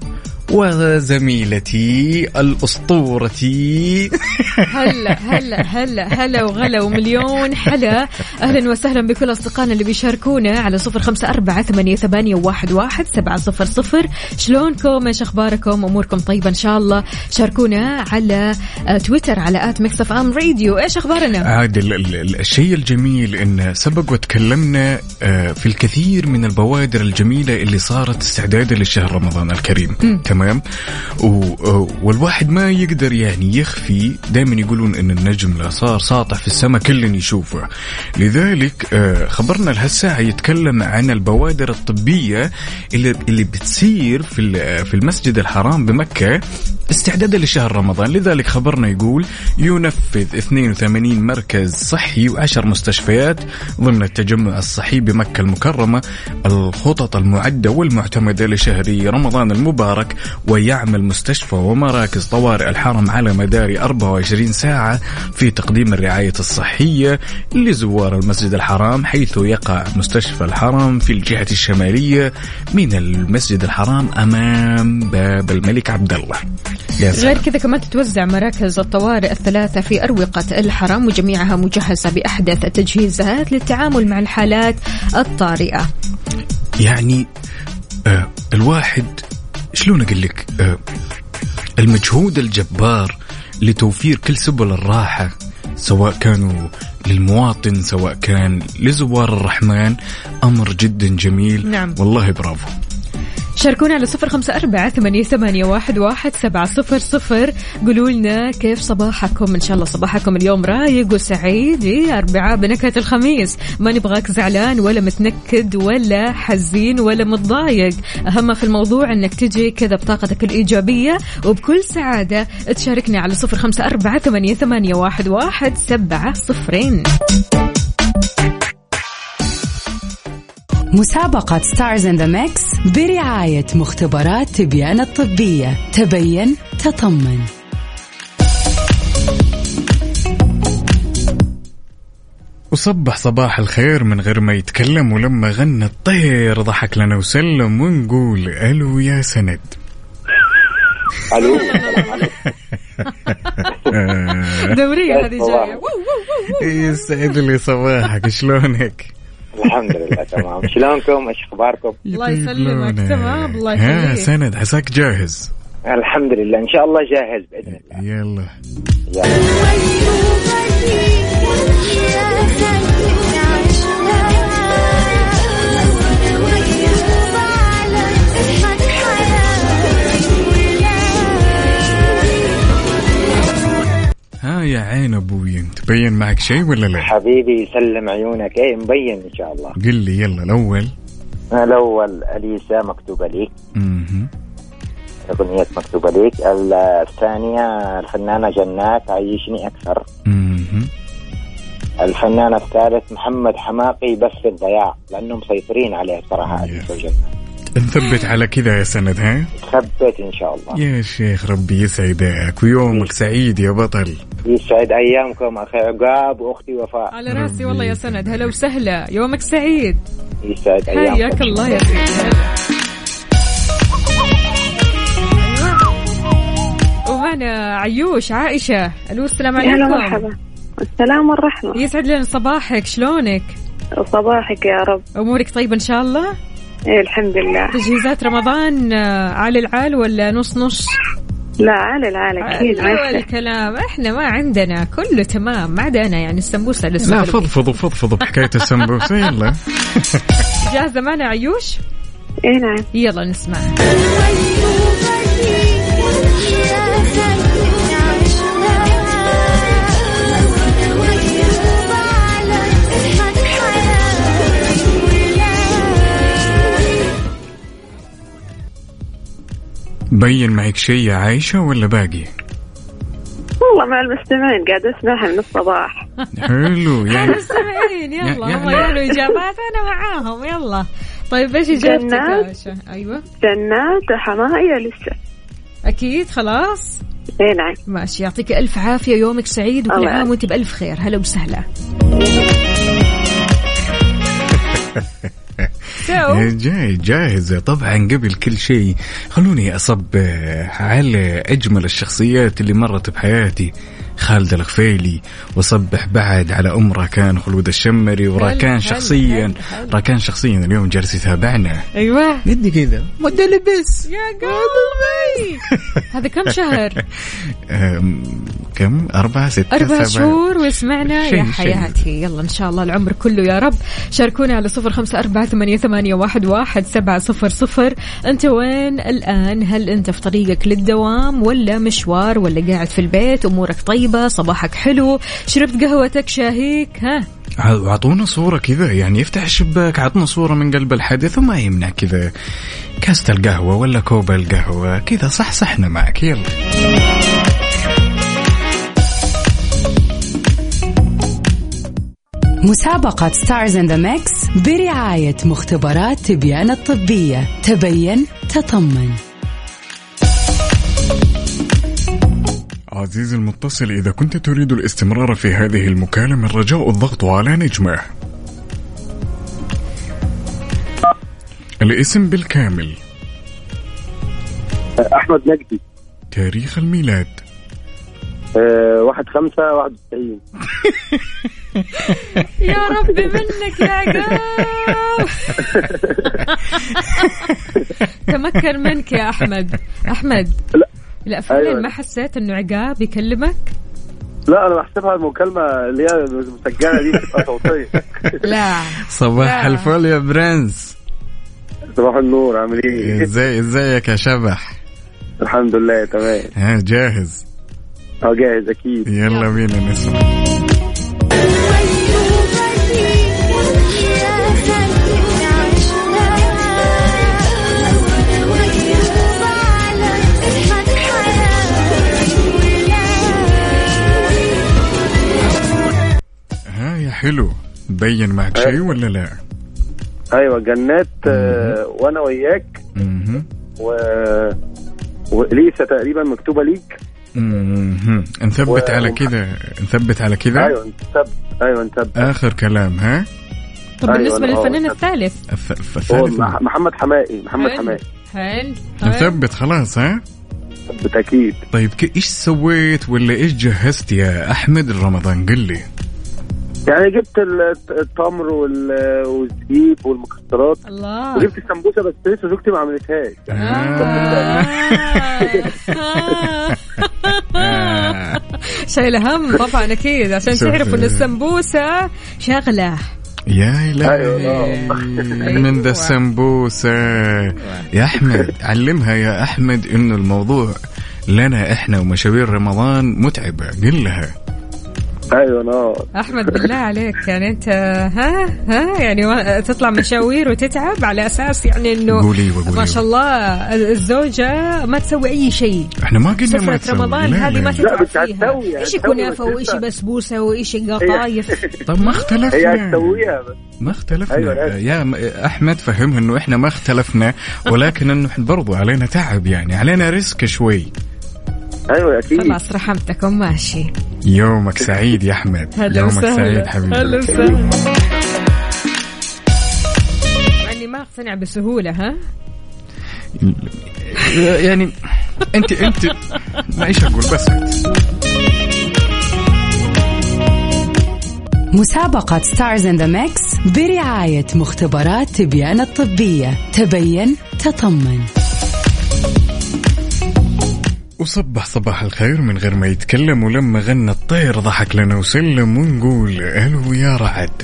Speaker 1: وزميلتي الأسطورتي
Speaker 2: هلا هلا هلا هلا وغلا ومليون حلا. أهلا وسهلا بكل أصدقائنا اللي بيشاركونا على صفر خمسة أربعة ثمانية, ثمانية واحد, واحد سبعة صفر صفر. شلونكم؟ إيش أخباركم؟ أموركم طيبة إن شاء الله. شاركونا على آه، تويتر على at Mix FM Radio. إيش أخبارنا؟
Speaker 1: عاد ال- ال- ال- الشيء الجميل إن سبق وتكلمنا آه، في الكثير من البوادر الجميلة اللي صارت استعدادا لشهر رمضان الكريم. تمام؟ و- والواحد ما يقدر يعني يخفي دائما يقولون إن النجم لا صار ساطع في السماء كل يشوفه. لذلك آه، خبرنا لهالساعة يتكلم عن البوادر الطبية اللي اللي بتصير في ال- في المسجد الحرام بمكة. استعدادا لشهر رمضان لذلك خبرنا يقول ينفذ 82 مركز صحي و10 مستشفيات ضمن التجمع الصحي بمكة المكرمة الخطط المعدة والمعتمدة لشهر رمضان المبارك ويعمل مستشفى ومراكز طوارئ الحرم على مدار 24 ساعة في تقديم الرعاية الصحية لزوار المسجد الحرام حيث يقع مستشفى الحرم في الجهة الشمالية من المسجد الحرام أمام باب الملك عبد الله.
Speaker 2: غير كذا كمان تتوزع مراكز الطوارئ الثلاثة في أروقة الحرم وجميعها مجهزة بأحدث التجهيزات للتعامل مع الحالات الطارئة.
Speaker 1: يعني آه الواحد شلون أقول لك؟ آه المجهود الجبار لتوفير كل سبل الراحة سواء كانوا للمواطن سواء كان لزوار الرحمن أمر جدا جميل.
Speaker 2: نعم.
Speaker 1: والله برافو.
Speaker 2: شاركونا على صفر خمسة أربعة ثمانية, ثمانية واحد, واحد سبعة صفر صفر. قولوا لنا كيف صباحكم؟ إن شاء الله صباحكم اليوم رايق وسعيد. إيه أربعاء بنكهة الخميس. ما نبغاك زعلان ولا متنكد ولا حزين ولا متضايق. أهم في الموضوع أنك تجي كذا بطاقتك الإيجابية. وبكل سعادة تشاركنا على صفر خمسة أربعة ثمانية, ثمانية واحد, واحد سبعة صفرين.
Speaker 4: مسابقة Stars in the Mix برعاية مختبرات تبيان الطبية. تبين تطمن.
Speaker 1: وصبح صباح الخير من غير ما يتكلم ولما غنى الطير ضحك لنا وسلم ونقول ألو يا سند. ألو.
Speaker 2: دورية هذه. جاية.
Speaker 1: يسعد لي صباحك. شلونك؟
Speaker 10: الحمد لله تمام. شلونكم؟ إيش اخباركم؟
Speaker 2: الله يسلمك تمام الله.
Speaker 1: ها
Speaker 2: يخليك.
Speaker 1: سند عساك جاهز.
Speaker 10: الحمد لله ان شاء الله جاهز بإذن الله.
Speaker 1: يلا.
Speaker 10: يلا.
Speaker 1: ها يا عين أبوي تبين معك شيء ولا لا؟
Speaker 10: حبيبي يسلم عيونك. إيه مبين إن شاء الله.
Speaker 1: قل لي يلا الأول.
Speaker 10: الأول أليسا مكتوبة ليك
Speaker 1: مهم.
Speaker 10: أغنية مكتوبة ليك. الثانية الفنانة جنات عيشني أكثر.
Speaker 1: مهم.
Speaker 10: الفنان الثالث محمد حماقي بس الضياع لأنهم مسيطرين عليه صراحة. اليسا وجنات
Speaker 1: نثبت على كذا يا سند ها؟
Speaker 10: ثبت إن شاء الله.
Speaker 1: يا شيخ ربي يسعدك ويومك سعيد يا بطل.
Speaker 10: يسعد أيامكم أخي عقاب واختي وفاء.
Speaker 2: على رأسي والله يا سند هلا وسهلا. يومك سعيد.
Speaker 10: يسعد أيامكم.
Speaker 2: حياك الله يا سيدي ومعنا عيوش عائشة. ألو السلام
Speaker 5: هلا
Speaker 2: عليكم.
Speaker 5: مرحبا. السلام والرحمة.
Speaker 2: يسعد لنا صباحك شلونك؟
Speaker 5: صباحك يا رب.
Speaker 2: أمورك طيبة إن شاء الله؟
Speaker 5: إيه الحمد لله
Speaker 2: تجهيزات رمضان آه، عال العال ولا نص نص
Speaker 5: لا على العالم أكيد ما
Speaker 2: الكلام إحنا ما عندنا كله تمام ما عدا أنا يعني السمبوسة لسه
Speaker 1: لا فضفضوا فضفضوا بحكايه السمبوسه يلا.
Speaker 2: جاهزة معنا عيوش
Speaker 5: إيه نعم
Speaker 2: يلا نسمع
Speaker 1: بين معك شيء يا عايشة ولا باقي؟
Speaker 5: والله مع المستمعين قاعد أسمعها من الصباح
Speaker 1: حلو يعني
Speaker 2: مستمعين يلا
Speaker 1: يعني-
Speaker 2: الله يعلو إجابات أنا معاهم يلا طيب إيش إجابتك يا. عائشة؟ أيوه
Speaker 5: جنات حماية لسه
Speaker 2: أكيد خلاص
Speaker 5: إيه نعم
Speaker 2: ماشي يعطيك ألف عافية يومك سعيد وكل عام. وأنت بألف خير هلا وسهلا
Speaker 1: جاي جاهزة طبعا قبل كل شيء خلوني أصب على أجمل الشخصيات اللي مرت بحياتي. خالد الغفيلي وصبح بعد على ام راكان خلود الشمري وراكان شخصيا. راكان شخصيا اليوم جالس يتابعنا.
Speaker 2: أيوه.
Speaker 1: قد كذا. مدة لبس.
Speaker 2: يا قلبي. هذا كم شهر؟
Speaker 1: كم؟ أربعة ستة
Speaker 2: أربع
Speaker 1: سبعة.
Speaker 2: شهور ويسمعنا
Speaker 1: شيء-
Speaker 2: يا. حياتي. يلا إن شاء الله العمر كله يا رب. شاركونا على صفر خمسة أربعة ثمانية, ثمانية واحد, واحد سبعة صفر صفر. أنت وين الآن؟ هل أنت في طريقك للدوام ولا مشوار ولا قاعد في البيت؟ أمورك طيبة؟ صباحك حلو. شربت قهوتك شاهيك ها؟
Speaker 1: أعطونا صورة كذا يعني افتح الشباك عطنا صورة من قلب الحدث وما يمنع كذا. كاسة القهوة ولا كوب القهوة كذا صح صحنا معك يلا.
Speaker 4: مسابقة Stars in the Mix برعاية مختبرات تبيان الطبية. تبين تطمن.
Speaker 1: عزيزي المتصل إذا كنت تريد الاستمرار في هذه المكالمة الرجاء الضغط على نجمة. الاسم بالكامل.
Speaker 11: أحمد نجدي.
Speaker 1: تاريخ الميلاد.
Speaker 11: أه واحد خمسة واحد وتسعين
Speaker 2: يا ربي منك يا عقاب. تمكن منك يا أحمد. أحمد.
Speaker 11: لا.
Speaker 2: لا فعلا
Speaker 11: أيوة.
Speaker 2: ما حسيت إنه عقاب يكلمك؟
Speaker 11: لا أنا بحسبها المكالمة اللي هي مسجلة دي بتبقى صوتية
Speaker 2: لا
Speaker 1: صباح. الفل يا برنس
Speaker 11: صباح النور عامل إيه؟
Speaker 1: إزاي إزيك يا شبح
Speaker 11: الحمد لله تمام
Speaker 1: ها جاهز
Speaker 11: أه جاهز أكيد
Speaker 1: يلا بينا نسمع حلو. بين معك شيء ولا لا؟
Speaker 11: أيوه جنات آه، وأنا وياك. و واليسا تقريبا مكتوبة ليك.
Speaker 1: نثبت
Speaker 11: و-
Speaker 1: على كذا نثبت على كذا
Speaker 11: أيوه نثبت أيوه نثبت
Speaker 1: آخر كلام ها؟
Speaker 2: طب
Speaker 11: أيوة، بالنسبة
Speaker 2: للفنان
Speaker 11: آه.
Speaker 2: الثالث.
Speaker 1: الثالث
Speaker 11: مح- محمد حمائي محمد
Speaker 2: حلو.
Speaker 11: حمائي
Speaker 2: حلو حلو.
Speaker 1: نثبت خلاص ها؟
Speaker 11: بالتاكيد
Speaker 1: طيب ك- إيش سويت ولا إيش جهزت يا أحمد؟ رمضان قل لي.
Speaker 11: يعني جبت ال- التمر وال- والزبيب والمكسرات.
Speaker 2: الله.
Speaker 11: وجبت السمبوسة بس لسه زوجتي ما عملتهاش.
Speaker 1: آه.
Speaker 2: شايلة هم طبعا أكيد عشان. تعرفوا إن السمبوسة شغلة.
Speaker 1: يا إلهي.
Speaker 11: أيوة.
Speaker 1: من ذا السمبوسة. يا أحمد علمها يا أحمد إنه الموضوع لنا إحنا ومشاوير رمضان متعبة. قل لها.
Speaker 11: أيوه أنا
Speaker 2: أحمد بالله عليك يعني أنت ها ها يعني ما- تطلع مشاوير وتتعب على أساس يعني إنه
Speaker 1: قولي وقولي
Speaker 2: ما شاء الله الزوجة ما تسوي أي شيء.
Speaker 1: إحنا ما قلنا ما تسوي.
Speaker 2: رمضان هذه. ما تتعب فيها.
Speaker 11: إيش
Speaker 2: كنافه
Speaker 11: بس
Speaker 2: وايش. بسبوسة وإيش قطايف؟
Speaker 1: طب ما
Speaker 11: هي
Speaker 1: اختلفنا
Speaker 11: هتسويها. بس
Speaker 1: ما اختلفنا.
Speaker 11: أيوة، أيوة.
Speaker 1: يا أحمد فهمها إنه إحنا ما اختلفنا ولكن إنه إحنا برضو علينا تعب يعني علينا ريسك شوي.
Speaker 11: أيوه أكيد.
Speaker 2: خلاص رحمتكم ماشي.
Speaker 1: يومك سعيد يا أحمد.
Speaker 2: هلا
Speaker 1: يومك سعيد حبيبي.
Speaker 2: هلا وسهلا. مع إني ما أقتنع بسهولة ها؟
Speaker 1: يعني أنت أنت ما إيش أقول بس.
Speaker 4: مسابقة Stars in the Mix برعاية مختبرات تبيان الطبية. تبين تطمن.
Speaker 1: وصبح صباح الخير من غير ما يتكلم ولما غنى الطير ضحك لنا وسلم ونقول ألو يا رعد.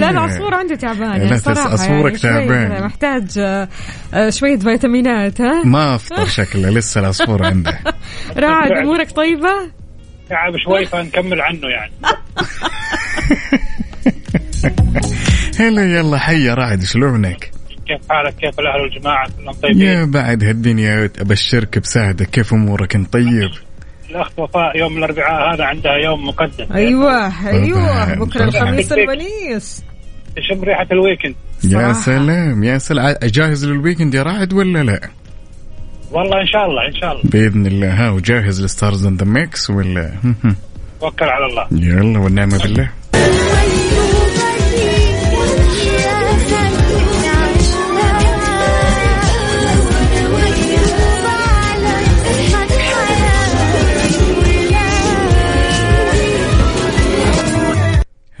Speaker 2: لا العصفور عنده تعبان
Speaker 1: لا،
Speaker 2: يعني
Speaker 1: عصفورك
Speaker 2: يعني
Speaker 1: تعبان.
Speaker 2: محتاج آه، شوية فيتامينات ها؟
Speaker 1: ما أفطر شكله لسه العصفور عنده.
Speaker 2: رعد أمورك طيبة؟
Speaker 12: تعب شوي فنكمل عنه يعني.
Speaker 1: هلا يلا حيا رعد شلونك؟
Speaker 12: كيف حالك؟ كيف الأهل والجماعة؟ كلهم طيبين؟
Speaker 1: يا بعد هالدنيا أبشرك بسعدك كيف أمورك؟ أنت طيب؟
Speaker 12: الأخت وفاء يوم الأربعاء هذا عندها يوم مقدس
Speaker 1: أيوه
Speaker 2: أيوه.
Speaker 1: بكرة.
Speaker 2: الخميس الونيس
Speaker 12: تشم ريحة ال
Speaker 1: weekend.
Speaker 2: يا.
Speaker 1: سلام يا سلام. جاهز لل weekend يا رعد ولا لا؟
Speaker 12: والله إن شاء الله إن شاء الله.
Speaker 1: بإذن الله. ها وجاهز ل Stars in the Mix ولا؟
Speaker 12: توكل على الله.
Speaker 1: يلا والنعمة بالله.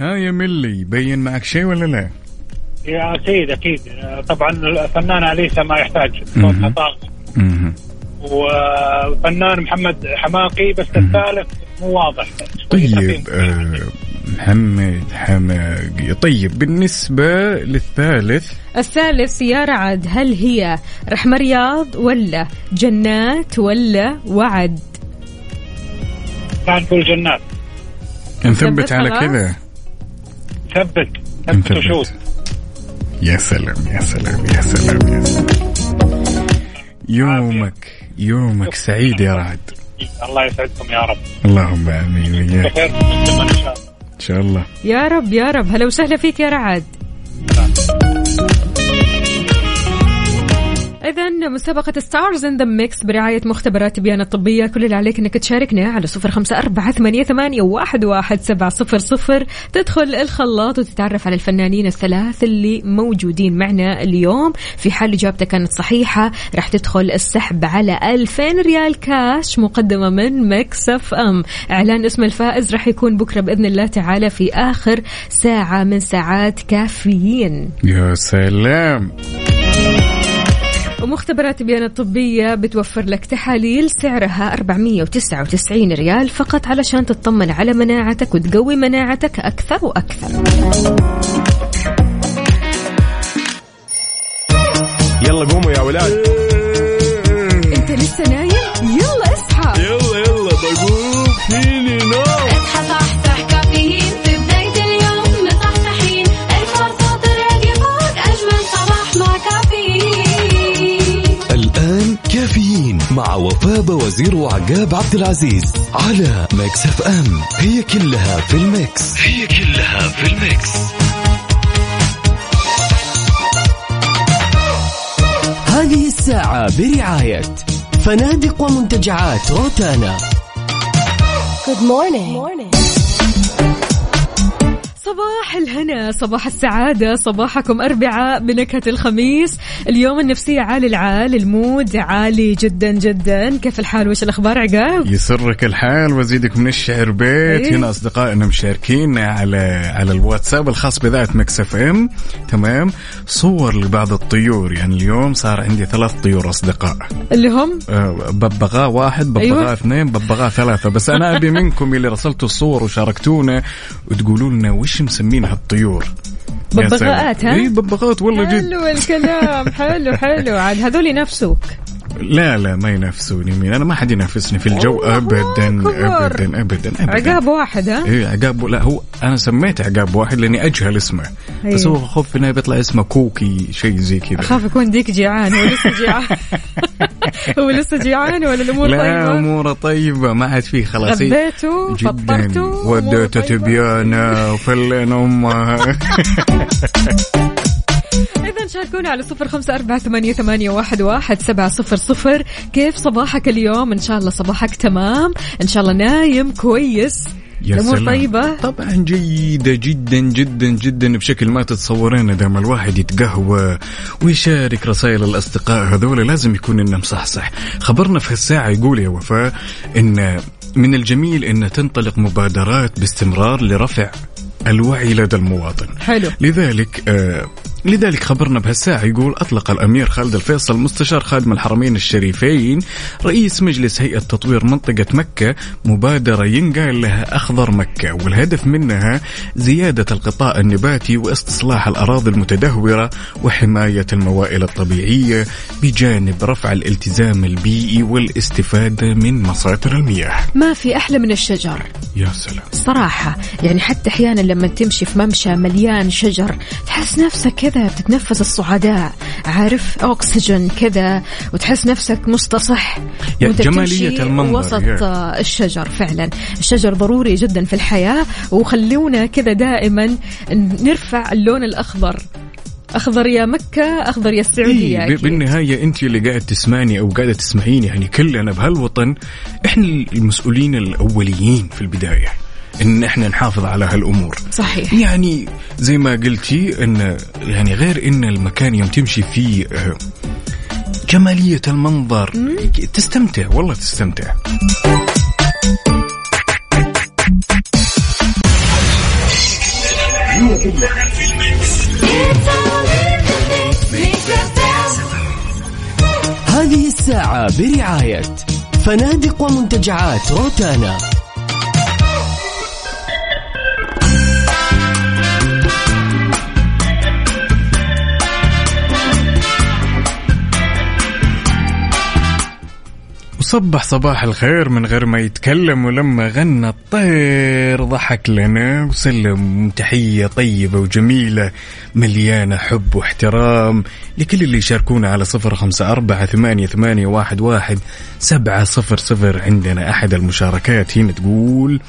Speaker 1: ها يا ملي بين معك شيء ولا لا؟
Speaker 12: يا أكيد أكيد. طبعا الفنانه اليسا ما يحتاج
Speaker 1: مهم.
Speaker 12: والفنان محمد حماقي بس الثالث مو واضح.
Speaker 1: طيب آه محمد حماقي. طيب بالنسبة للثالث؟
Speaker 2: الثالث يا رعد هل هي رحمة رياض ولا جنات ولا وعد؟
Speaker 12: كان جنات.
Speaker 1: نثبت على؟ كذا.
Speaker 12: ثبت ثبت و
Speaker 1: shoot يا سلام يا سلام يا سلام يا سلام. يومك يومك سعيد يا رعد.
Speaker 12: الله يسعدكم يا رب.
Speaker 1: اللهم آمين وياك
Speaker 12: إن شاء الله.
Speaker 1: إن شاء الله.
Speaker 2: يا رب يا رب. هلا وسهلا فيك يا رعد. إذا مسابقة Stars in the Mix برعاية مختبرات تبيان الطبية. كل اللي عليك إنك تشاركنا على صفر خمسة أربعة ثمانية, ثمانية واحد, واحد سبعة صفر صفر. تدخل الخلاط وتتعرف على الفنانين الثلاث اللي موجودين معنا اليوم. في حال إجابتك كانت صحيحة راح تدخل السحب على 2000 ريال كاش مقدمة من Mix FM إعلان اسم الفائز راح يكون بكرة بإذن الله تعالى في آخر ساعة من ساعات كافيين.
Speaker 1: يا سلام!
Speaker 2: ومختبرات تبيان الطبية بتوفر لك تحاليل سعرها 499 ريال فقط علشان تطمن على مناعتك وتقوي مناعتك أكثر وأكثر.
Speaker 7: يلا قوموا يا ولاد.
Speaker 2: أنت لسه نايم؟ يلا اصحى.
Speaker 7: يلا يلا بقوم. فيني نوم؟
Speaker 8: مع
Speaker 9: وفاء وزير وعقاب عبد العزيز على Mix FM. هي كلها في ال mix. هي كلها في ال mix.
Speaker 3: هذه الساعة برعاية فنادق ومنتجعات روتانا.
Speaker 2: Good morning. صباح الهنا صباح السعادة صباحكم أربعاء بنكهة الخميس. اليوم النفسية عالي العال ال mood عالي جدا جدا. كيف الحال؟ وش الأخبار عقاب؟
Speaker 1: يسرك الحال وزيدك من الشعر بيت.
Speaker 2: إيه.
Speaker 1: هنا أصدقائنا مشاركين على على الواتساب الخاص بذات Mix FM. تمام؟ صور لبعض الطيور. يعني اليوم صار عندي ثلاث طيور أصدقاء.
Speaker 2: اللي هم؟
Speaker 1: آه، ببغاء واحد ببغاء
Speaker 2: أيوة.
Speaker 1: اثنين ببغاء ثلاثة. بس أنا أبي منكم اللي رسلتوا الصور وشاركتونا وتقولوا لنا وش مسمين هالطيور يا
Speaker 2: ببغاءات،. ها؟
Speaker 1: اي ببغاءات والله جد
Speaker 2: حلو الكلام حلو حلو عاد هذول ينافسوك
Speaker 1: لا لا ما ينافسوني. مين؟ أنا ما حد ينافسني في الجو. ابدا. ابدا ابدا ابدا.
Speaker 2: عقاب واحد ها؟
Speaker 1: إيه عقاب لا هو أنا سميت عقاب واحد لأني أجهل اسمه.
Speaker 2: أيه.
Speaker 1: بس هو خوف في النهايه بيطلع اسمه كوكي شيء زي كذا.
Speaker 2: أخاف يكون ديك جيعان هو لسه جيعان. هو لسه جيعان ولا الأمور
Speaker 1: لا
Speaker 2: طيبة؟
Speaker 1: اموره طيبة ما عاد فيه خلاص. إيه.
Speaker 2: غديته
Speaker 1: جدا.
Speaker 2: فطرته
Speaker 1: وديته تبيانه وفلين أمها.
Speaker 2: إذا شاركونا على صفر خمسة أربعة ثمانية, ثمانية واحد, واحد سبعة صفر صفر. كيف صباحك اليوم؟ إن شاء الله صباحك تمام. إن شاء الله نايم كويس.
Speaker 1: سلام.
Speaker 2: طيبة؟
Speaker 1: طبعا جيدة جدا جدا جدا بشكل ما تتصورين دام الواحد يتقهوى ويشارك رسائل الأصدقاء هذول لازم يكون إنه مصحصح خبرنا في الساعة يقول يا وفاء إن من الجميل إن تنطلق مبادرات باستمرار لرفع الوعي لدى المواطن.
Speaker 2: حلو.
Speaker 1: لذلك آه لذلك خبرنا بهالساعة يقول أطلق الأمير خالد الفيصل مستشار خادم الحرمين الشريفين رئيس مجلس هيئة تطوير منطقة مكة مبادرة ينقال لها أخضر مكة والهدف منها زيادة الغطاء النباتي واستصلاح الأراضي المتدهورة وحماية الموائل الطبيعية بجانب رفع الالتزام البيئي والاستفادة من مصادر المياه.
Speaker 2: ما في أحلى من الشجر.
Speaker 1: يا سلام.
Speaker 2: صراحة يعني حتى أحيانا لما تمشي في ممشى مليان شجر تحس نفسك كذا بتتنفس الصعداء عارف؟ أكسجين كذا وتحس نفسك مستصح.
Speaker 1: جمالية المنظر،
Speaker 2: وسط. آه، الشجر فعلا. الشجر ضروري جدا في الحياة وخلونا كذا دائما نرفع اللون الأخضر. أخضر يا مكة أخضر يا السعودية
Speaker 1: إيه ب-
Speaker 2: أكيد.
Speaker 1: بالنهاية أنت اللي قاعد تسمعني أو قاعدة تسمعيني يعني كلنا بهالوطن إحنا المسؤولين الأوليين في البداية. إن إحنا نحافظ على هالأمور.
Speaker 2: صحيح.
Speaker 1: يعني زي ما قلتي إن يعني غير إن المكان يوم تمشي فيه آه، جمالية المنظر. تستمتع والله تستمتع.
Speaker 3: هذه الساعة برعاية فنادق ومنتجعات روتانا.
Speaker 1: وصبح صباح الخير من غير ما يتكلم ولما غنى الطير ضحك لنا وسلم تحية طيبة وجميلة مليانة حب واحترام لكل اللي يشاركونا على صفر خمسة أربعة ثمانية, ثمانية واحد, واحد سبعة صفر صفر عندنا أحد المشاركات. هنا تقول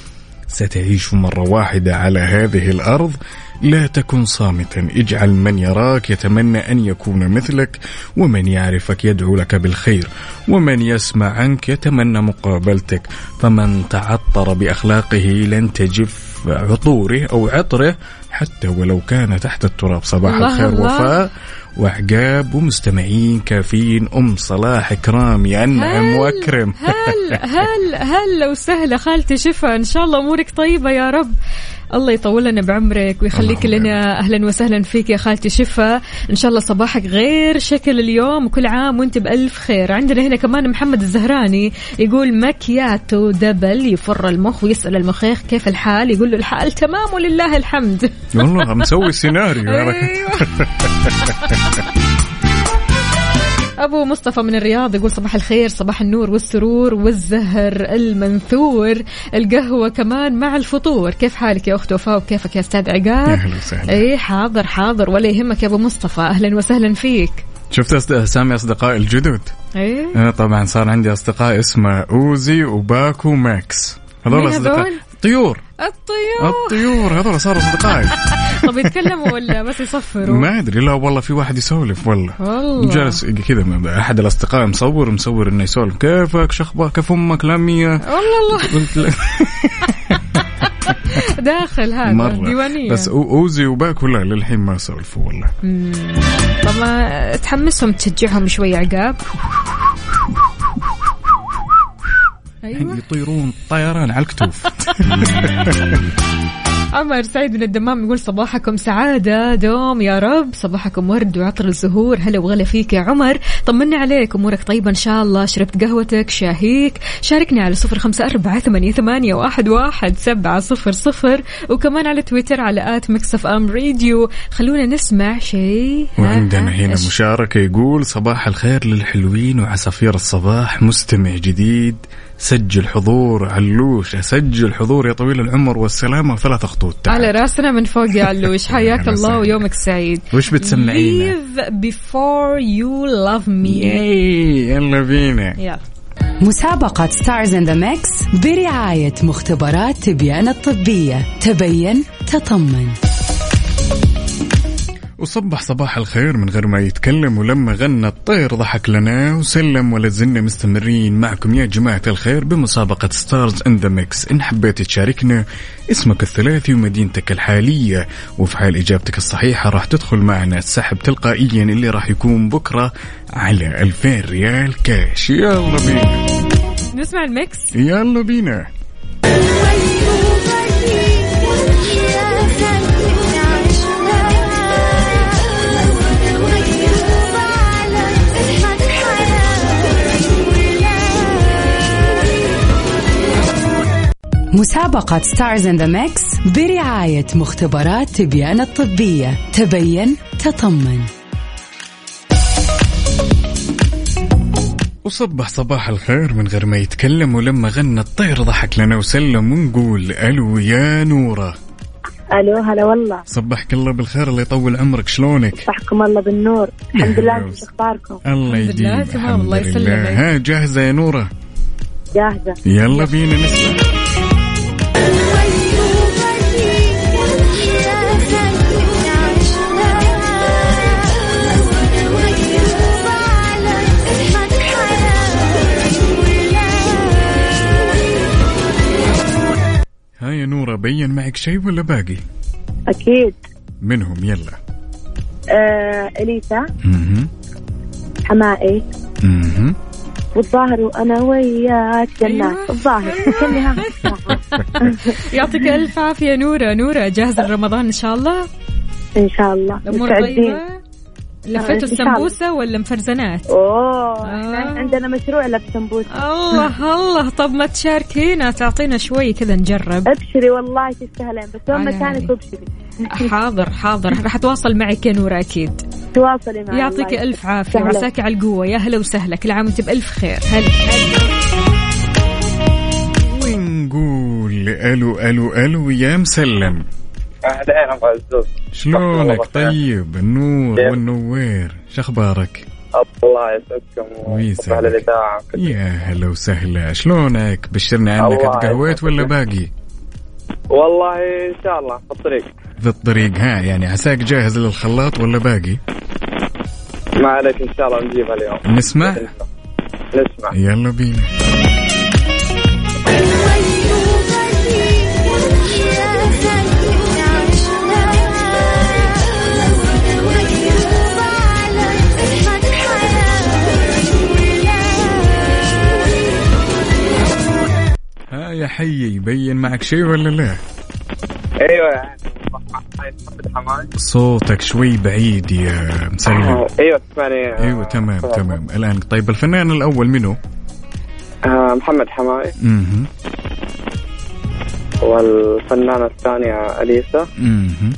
Speaker 1: ستعيش مرة واحدة على هذه الأرض. لا تكن صامتا. اجعل من يراك يتمنى أن يكون مثلك ومن يعرفك يدعو لك بالخير ومن يسمع عنك يتمنى مقابلتك. فمن تعطر بأخلاقه لن تجف عطوره أو عطره حتى ولو كان تحت التراب. صباح
Speaker 2: الله
Speaker 1: الخير
Speaker 2: الله.
Speaker 1: وفاء. وعقاب ومستمعين كافيين. أم صلاح إكرام يا أنعم
Speaker 2: هل-
Speaker 1: وأكرم.
Speaker 2: هل هل هل لو سهلة خالتي شفا إن شاء الله أمورك طيبة يا رب. الله يطول لنا بعمرك ويخليك لنا أهلا وسهلا فيك يا خالتي شفا. إن شاء الله صباحك غير شكل اليوم وكل عام وأنت بألف خير. عندنا هنا كمان محمد الزهراني يقول مكياتو دبل يفر المخ ويسأل المخيخ كيف الحال؟ يقول له الحال تمام ولله الحمد.
Speaker 1: والله مسوي سيناريو.
Speaker 2: أبو مصطفى من الرياض يقول صباح الخير صباح النور والسرور والزهر المنثور. القهوة كمان مع الفطور. كيف حالك يا أخت وفاء؟ وكيفك يا أستاذ
Speaker 1: يا
Speaker 2: عقاب؟
Speaker 1: هلا وسهلا.
Speaker 2: اي حاضر حاضر. ولا يهمك يا أبو مصطفى. أهلا وسهلا فيك.
Speaker 1: شفت أسامي اصدقائي الجدد؟
Speaker 2: إيه.
Speaker 1: أنا طبعا صار عندي أصدقاء اسمه أوزي وباكو ماكس. هذول؟ اصدقاء؟ طيور.
Speaker 2: الطيور.
Speaker 1: الطيور هذول صاروا أصدقائي.
Speaker 2: طب يتكلموا ولا بس يصفروا؟
Speaker 1: ما أدري لا والله في واحد يسولف والله.
Speaker 2: والله.
Speaker 1: جالس كذا أحد الأصدقاء مصور مصور إنه يسولف كيفك؟ شخبار كيف أمك؟ لمية
Speaker 2: والله الله داخل هذا
Speaker 1: مرة.
Speaker 2: ديوانية.
Speaker 1: بس أوزي وباكو لا للحين ما سولفوا والله.
Speaker 2: طب ما تحمسهم تشجعهم شوي عقاب. أيوه.
Speaker 1: يطيرون طيران على الكتوف.
Speaker 2: عمر سعيد من الدمام يقول صباحكم سعادة دوم يا رب. صباحكم ورد وعطر الزهور. هلا وغلا فيك يا عمر. طمنا عليك أمورك طيبة إن شاء الله. شربت قهوتك شاهيك. شاركني على صفر خمسة أربعة ثمانية, ثمانية واحد, واحد سبعة صفر صفر. وكمان على تويتر على at Mix FM Radio. خلونا نسمع شيء.
Speaker 1: وعندنا هنا
Speaker 2: إيش؟
Speaker 1: مشاركة يقول صباح الخير للحلوين وعصافير الصباح. مستمع جديد. سجل حضور علوش سجل حضور يا طويل العمر والسلامة وثلاث خطوط تعال.
Speaker 2: على راسنا من فوق يا علوش. حياك الله. ويومك سعيد.
Speaker 1: وش بتسمعينا؟
Speaker 2: Leave before you love me.
Speaker 1: ياي يلا بينا.
Speaker 2: يلا.
Speaker 4: مسابقة Stars in the Mix برعاية مختبرات تبيان الطبية. تبين تطمن.
Speaker 1: وصبح صباح الخير من غير ما يتكلم ولما غنى الطير ضحك لنا وسلم ولا زلنا مستمرين. معكم يا جماعة الخير بمسابقة Stars in the Mix إن حبيت تشاركنا اسمك الثلاثي ومدينتك الحالية وفي حال إجابتك الصحيحة راح تدخل معنا السحب تلقائيا اللي راح يكون بكرة على 2000 ريال كاش. يلا بينا.
Speaker 2: نسمع ال mix.
Speaker 1: يلا بينا.
Speaker 4: مسابقة Stars in the Mix برعاية مختبرات تبيان الطبية. تبين تطمن.
Speaker 1: وصبح صباح الخير من غير ما يتكلم ولما غنى الطير ضحك لنا وسلم ونقول ألو يا نورة.
Speaker 5: ألو هلا والله.
Speaker 1: صبحك الله بالخير الله يطول عمرك شلونك؟
Speaker 5: صبحكم الله بالنور. الحمد لله شو أخباركم؟
Speaker 1: الله
Speaker 2: الحمد لله، الله
Speaker 1: لله.
Speaker 2: يسلمك.
Speaker 1: ها جاهزة يا نورة؟
Speaker 5: جاهزة.
Speaker 1: يلا بينا نسمع. يا نورة بين معك شيء ولا باقي؟
Speaker 5: أكيد.
Speaker 1: منهم يلا.
Speaker 5: آه أليسا.
Speaker 1: مهم.
Speaker 5: حمائي.
Speaker 1: مهم.
Speaker 5: والظاهر وأنا وياك جنات
Speaker 2: أيوة.
Speaker 5: الظاهر. كلها.
Speaker 2: يعطيك ألف عافية نورة. نورة جاهزه لرمضان إن شاء الله؟
Speaker 5: إن شاء الله.
Speaker 2: الأمور
Speaker 5: مستعدين
Speaker 2: لفيتوا. السمبوسة ولا مفرزنات؟
Speaker 5: أوه
Speaker 2: آه.
Speaker 5: إحنا عندنا مشروع لف سمبوسة.
Speaker 2: الله الله. طب ما تشاركينا تعطينا شوي كذا نجرب.
Speaker 5: أبشري والله تستاهلين بس وين
Speaker 2: عيني.
Speaker 5: أبشري؟
Speaker 2: حاضر حاضر. راح أتواصل معك يا نورة أكيد.
Speaker 5: تواصلي معي
Speaker 2: يعطيك ألف
Speaker 5: عافية.
Speaker 2: وعساك على القوة. يا هلا وسهلا. كل عام وأنت بألف خير. هلا هلا.
Speaker 1: ونقول ألو ألو ألو يا مسلم.
Speaker 11: اهلين ابو عزوز
Speaker 1: شلونك طيب النور والنوير شخبارك؟
Speaker 11: الله يسعدكم.
Speaker 1: ويسعدك.
Speaker 11: على الاذاعه
Speaker 1: يا هلا وسهلا. شلونك؟ بشرنا عنك تقهويت ولا باقي؟
Speaker 11: والله إن شاء الله في الطريق.
Speaker 1: في الطريق. ها يعني عساك جاهز للخلاط ولا باقي؟
Speaker 11: ما عليك إن شاء الله نجيبها اليوم.
Speaker 1: نسمع؟
Speaker 11: نسمع.
Speaker 1: يلا بينا. يا حي يبين معك شيء ولا لا؟
Speaker 11: أيوه حماي
Speaker 1: صوتك شوي بعيد يا مسلم.
Speaker 11: أيوه تسمعني.
Speaker 1: أيوه تمام تمام. الآن طيب الفنان الأول منو؟
Speaker 11: آه، محمد حماي
Speaker 1: أها
Speaker 11: والفنانة الثانية أليسا.
Speaker 1: أها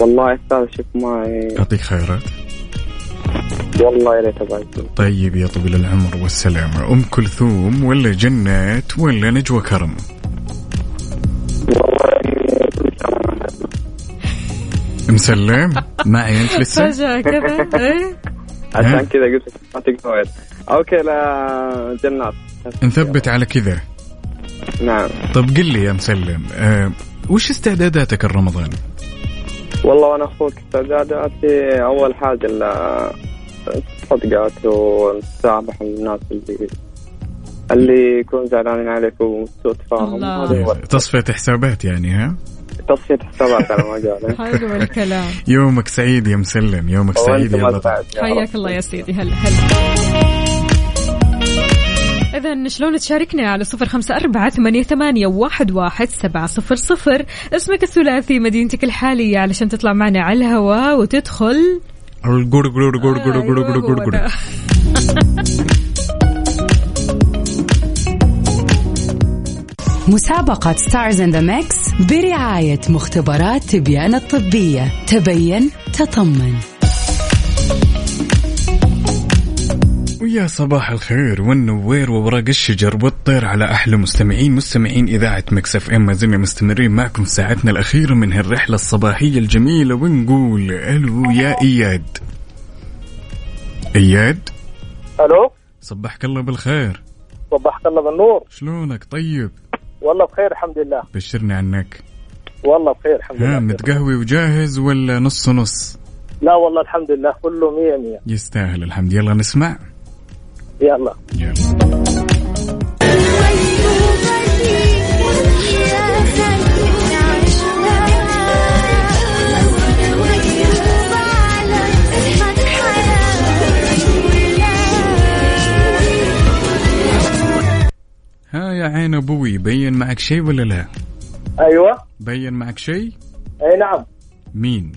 Speaker 11: والله الثالث شوف معي.
Speaker 1: يعطيك خيرات.
Speaker 11: والله يا ريت
Speaker 1: طيب يا طويل العمر والسلامة. أم كلثوم ولا جنات ولا نجوى كرم؟ مسلم معي أنت لسه؟
Speaker 2: فجأة كذا إيه؟
Speaker 11: عشان كذا قلت لك ما تقدر أوكي لا جنات.
Speaker 1: نثبت على كذا.
Speaker 11: نعم.
Speaker 1: طب قل لي يا مسلم أه وش استعداداتك الرمضان
Speaker 11: والله وأنا أخوك استعداداتي أول حاجة الصدقات والتسامح الناس اللي اللي يكون زعلانين عليك وسوء تفاهم.
Speaker 1: تصفية حسابات يعني ها؟
Speaker 11: تصفية حسابات على ما قال
Speaker 2: حلو الكلام.
Speaker 1: يومك سعيد يا مسلم يومك سعيد يا بطل.
Speaker 2: حياك الله يا سيدي هلا هلا. إذا شلون تشاركنا على صفر خمسة أربعة ثمانية, ثمانية واحد, واحد سبعة صفر صفر؟ اسمك الثلاثي مدينتك الحالية علشان تطلع معنا على الهواء وتدخل
Speaker 1: قر
Speaker 2: ده.
Speaker 4: مسابقة Stars in the Mix برعاية مختبرات تبيان الطبية. تبين تطمن.
Speaker 1: ويا صباح الخير والنوير وورق الشجر والطير على أحلى مستمعين مستمعين إذاعة Mix FM. ما زلنا مستمرين معكم ساعتنا الاخيره من هالرحلة الصباحية الجميلة ونقول ألو يا إياد. إياد؟
Speaker 13: ألو؟
Speaker 1: صبحك الله بالخير.
Speaker 13: صبحك الله بالنور.
Speaker 1: شلونك؟ طيب.
Speaker 13: والله بخير الحمد لله.
Speaker 1: بشرني عنك.
Speaker 13: والله بخير الحمد لله.
Speaker 1: متقهوي وجاهز ولا نص نص؟
Speaker 13: لا والله الحمد لله كله مية مية.
Speaker 1: يستاهل الحمد. يلا نسمع.
Speaker 13: يلا.
Speaker 1: ها يا عين أبوي بين معك شيء ولا لا؟
Speaker 13: أيوه.
Speaker 1: بين معك شيء؟
Speaker 13: أي نعم.
Speaker 1: مين؟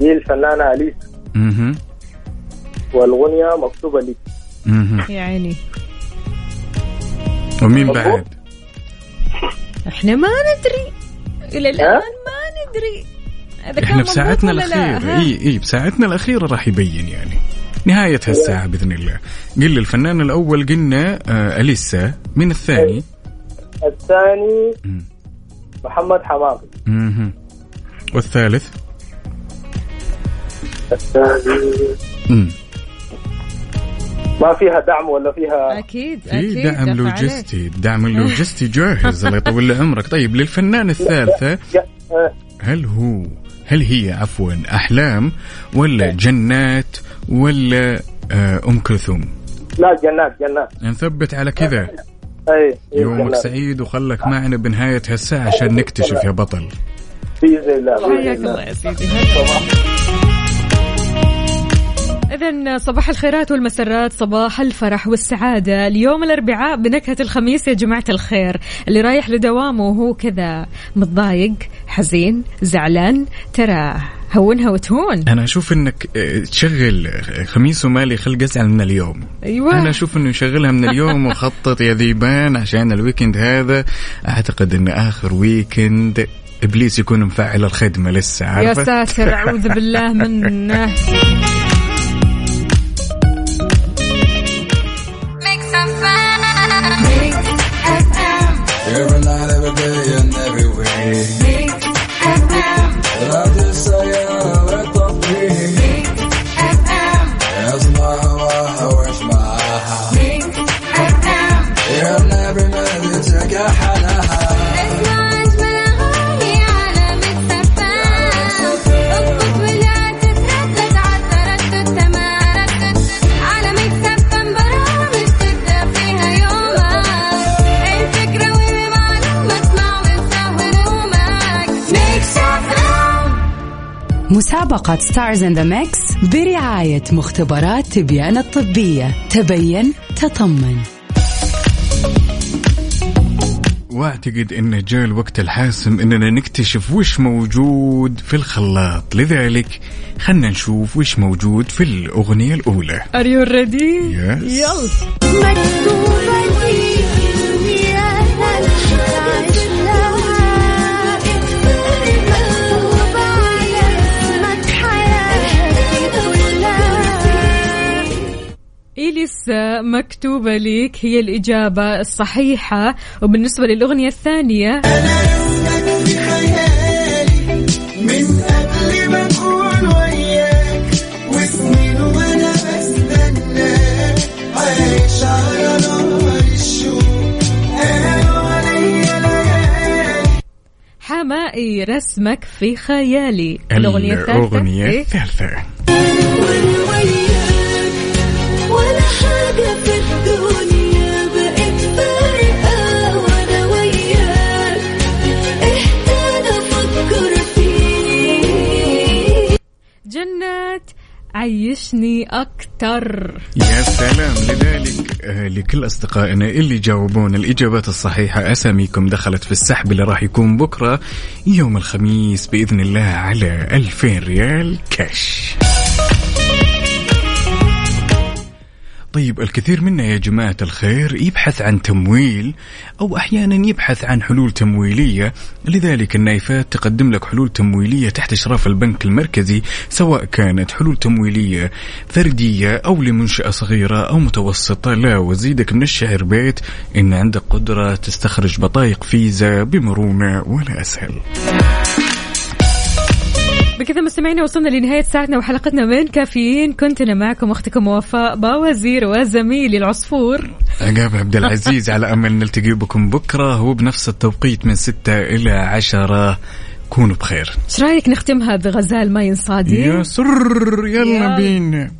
Speaker 13: دي الفنانة أليس.
Speaker 1: أها
Speaker 13: والغنية مكتوبة لي.
Speaker 1: أها
Speaker 2: يا عيني.
Speaker 1: ومين بعد؟
Speaker 2: إحنا ما ندري. إلى الآن ما ندري. إحنا
Speaker 1: بساعتنا الاخيره؟ إي إي بساعتنا الأخيرة راح يبين يعني. نهاية هالساعة بإذن الله. قل لي الفنان الأول قلنا آه أليسا. من الثاني؟
Speaker 13: الثاني محمد حماقي
Speaker 1: مهم. والثالث؟
Speaker 13: الثاني. ما فيها دعم ولا فيها
Speaker 2: أكيد
Speaker 1: في دعم لوجستي. الدعم اللوجستي جاهز الله يطول لي عمرك. طيب للفنان الثالثة هل هو هل هي عفوا أحلام ولا جنات ولا آه أم كلثوم؟
Speaker 13: لا جنات جنات.
Speaker 1: نثبت على كذا.
Speaker 13: أي
Speaker 1: يومك
Speaker 13: جنات.
Speaker 1: سعيد وخلك معنا بنهاية هالساعة عشان نكتشف يا بطل.
Speaker 13: بإذن الله بإذن
Speaker 2: حياك
Speaker 13: الله.
Speaker 2: الله يا سيدي. إذا صباح الخيرات والمسرات صباح الفرح والسعادة. اليوم الأربعاء بنكهة الخميس يا جماعة الخير. اللي رايح لدوامه وهو كذا. متضايق حزين زعلان ترى هونها وتهون
Speaker 1: أنا أشوف إنك آه، تشغل خميس ومالي خلق أزعل من اليوم.
Speaker 2: أيوة.
Speaker 1: أنا أشوف إنه يشغلها من اليوم وخطط يا ذيبان عشان ال weekend هذا. أعتقد إنه آخر weekend إبليس يكون مفعل الخدمة لسه
Speaker 2: يا
Speaker 1: عارفة؟
Speaker 2: ساتر أعوذ بالله منه
Speaker 4: مسابقة Stars in the Mix برعاية مختبرات تبيان الطبية. تبين تطمن.
Speaker 1: واعتقد انه جاء الوقت الحاسم إننا نكتشف وش موجود في الخلاط. لذلك خلنا نشوف وش موجود في الأغنية الأولى.
Speaker 2: Are you ready؟
Speaker 1: Yes.
Speaker 2: يلا إليسا مكتوبة ليك هي الإجابة الصحيحة. وبالنسبة للأغنية الثانية.
Speaker 14: من قبل ما أكون وياك. وسنين وانا بستناك عايش على نار الشوق. أنا وعليا ليالي.
Speaker 2: حمائي رسمك في خيالي. الأغنية الثالثة.
Speaker 1: الأغنية
Speaker 2: إيه؟ جنات عيشني أكتر.
Speaker 1: يا سلام. لذلك آه، لكل أصدقائنا اللي جاوبون الإجابات الصحيحة أساميكم دخلت في السحب اللي راح يكون بكرة يوم الخميس بإذن الله على 2000 ريال كاش طيب الكثير منا يا جماعة الخير يبحث عن تمويل أو أحيانا يبحث عن حلول تمويلية. لذلك النايفات تقدم لك حلول تمويلية تحت إشراف البنك المركزي سواء كانت حلول تمويلية فردية أو لمنشأة صغيرة أو متوسطة. لا وزيدك من الشعر بيت إن عندك قدرة تستخرج بطايق فيزا بمرونة ولا أسهل.
Speaker 2: بكذا مستمعينا وصلنا لنهاية ساعتنا وحلقتنا من كافيين. كنت أنا معكم أختكم وفاء باوزير وزميلي العصفور.
Speaker 1: عقاب عبد العزيز على أمل نلتقي بكم بكرة هو بنفس التوقيت من 6 إلى 10 كونوا بخير.
Speaker 2: إيش رأيك نختمها بغزال ما ينصادي؟
Speaker 1: يا سر يلا
Speaker 2: يلا.
Speaker 1: بينا.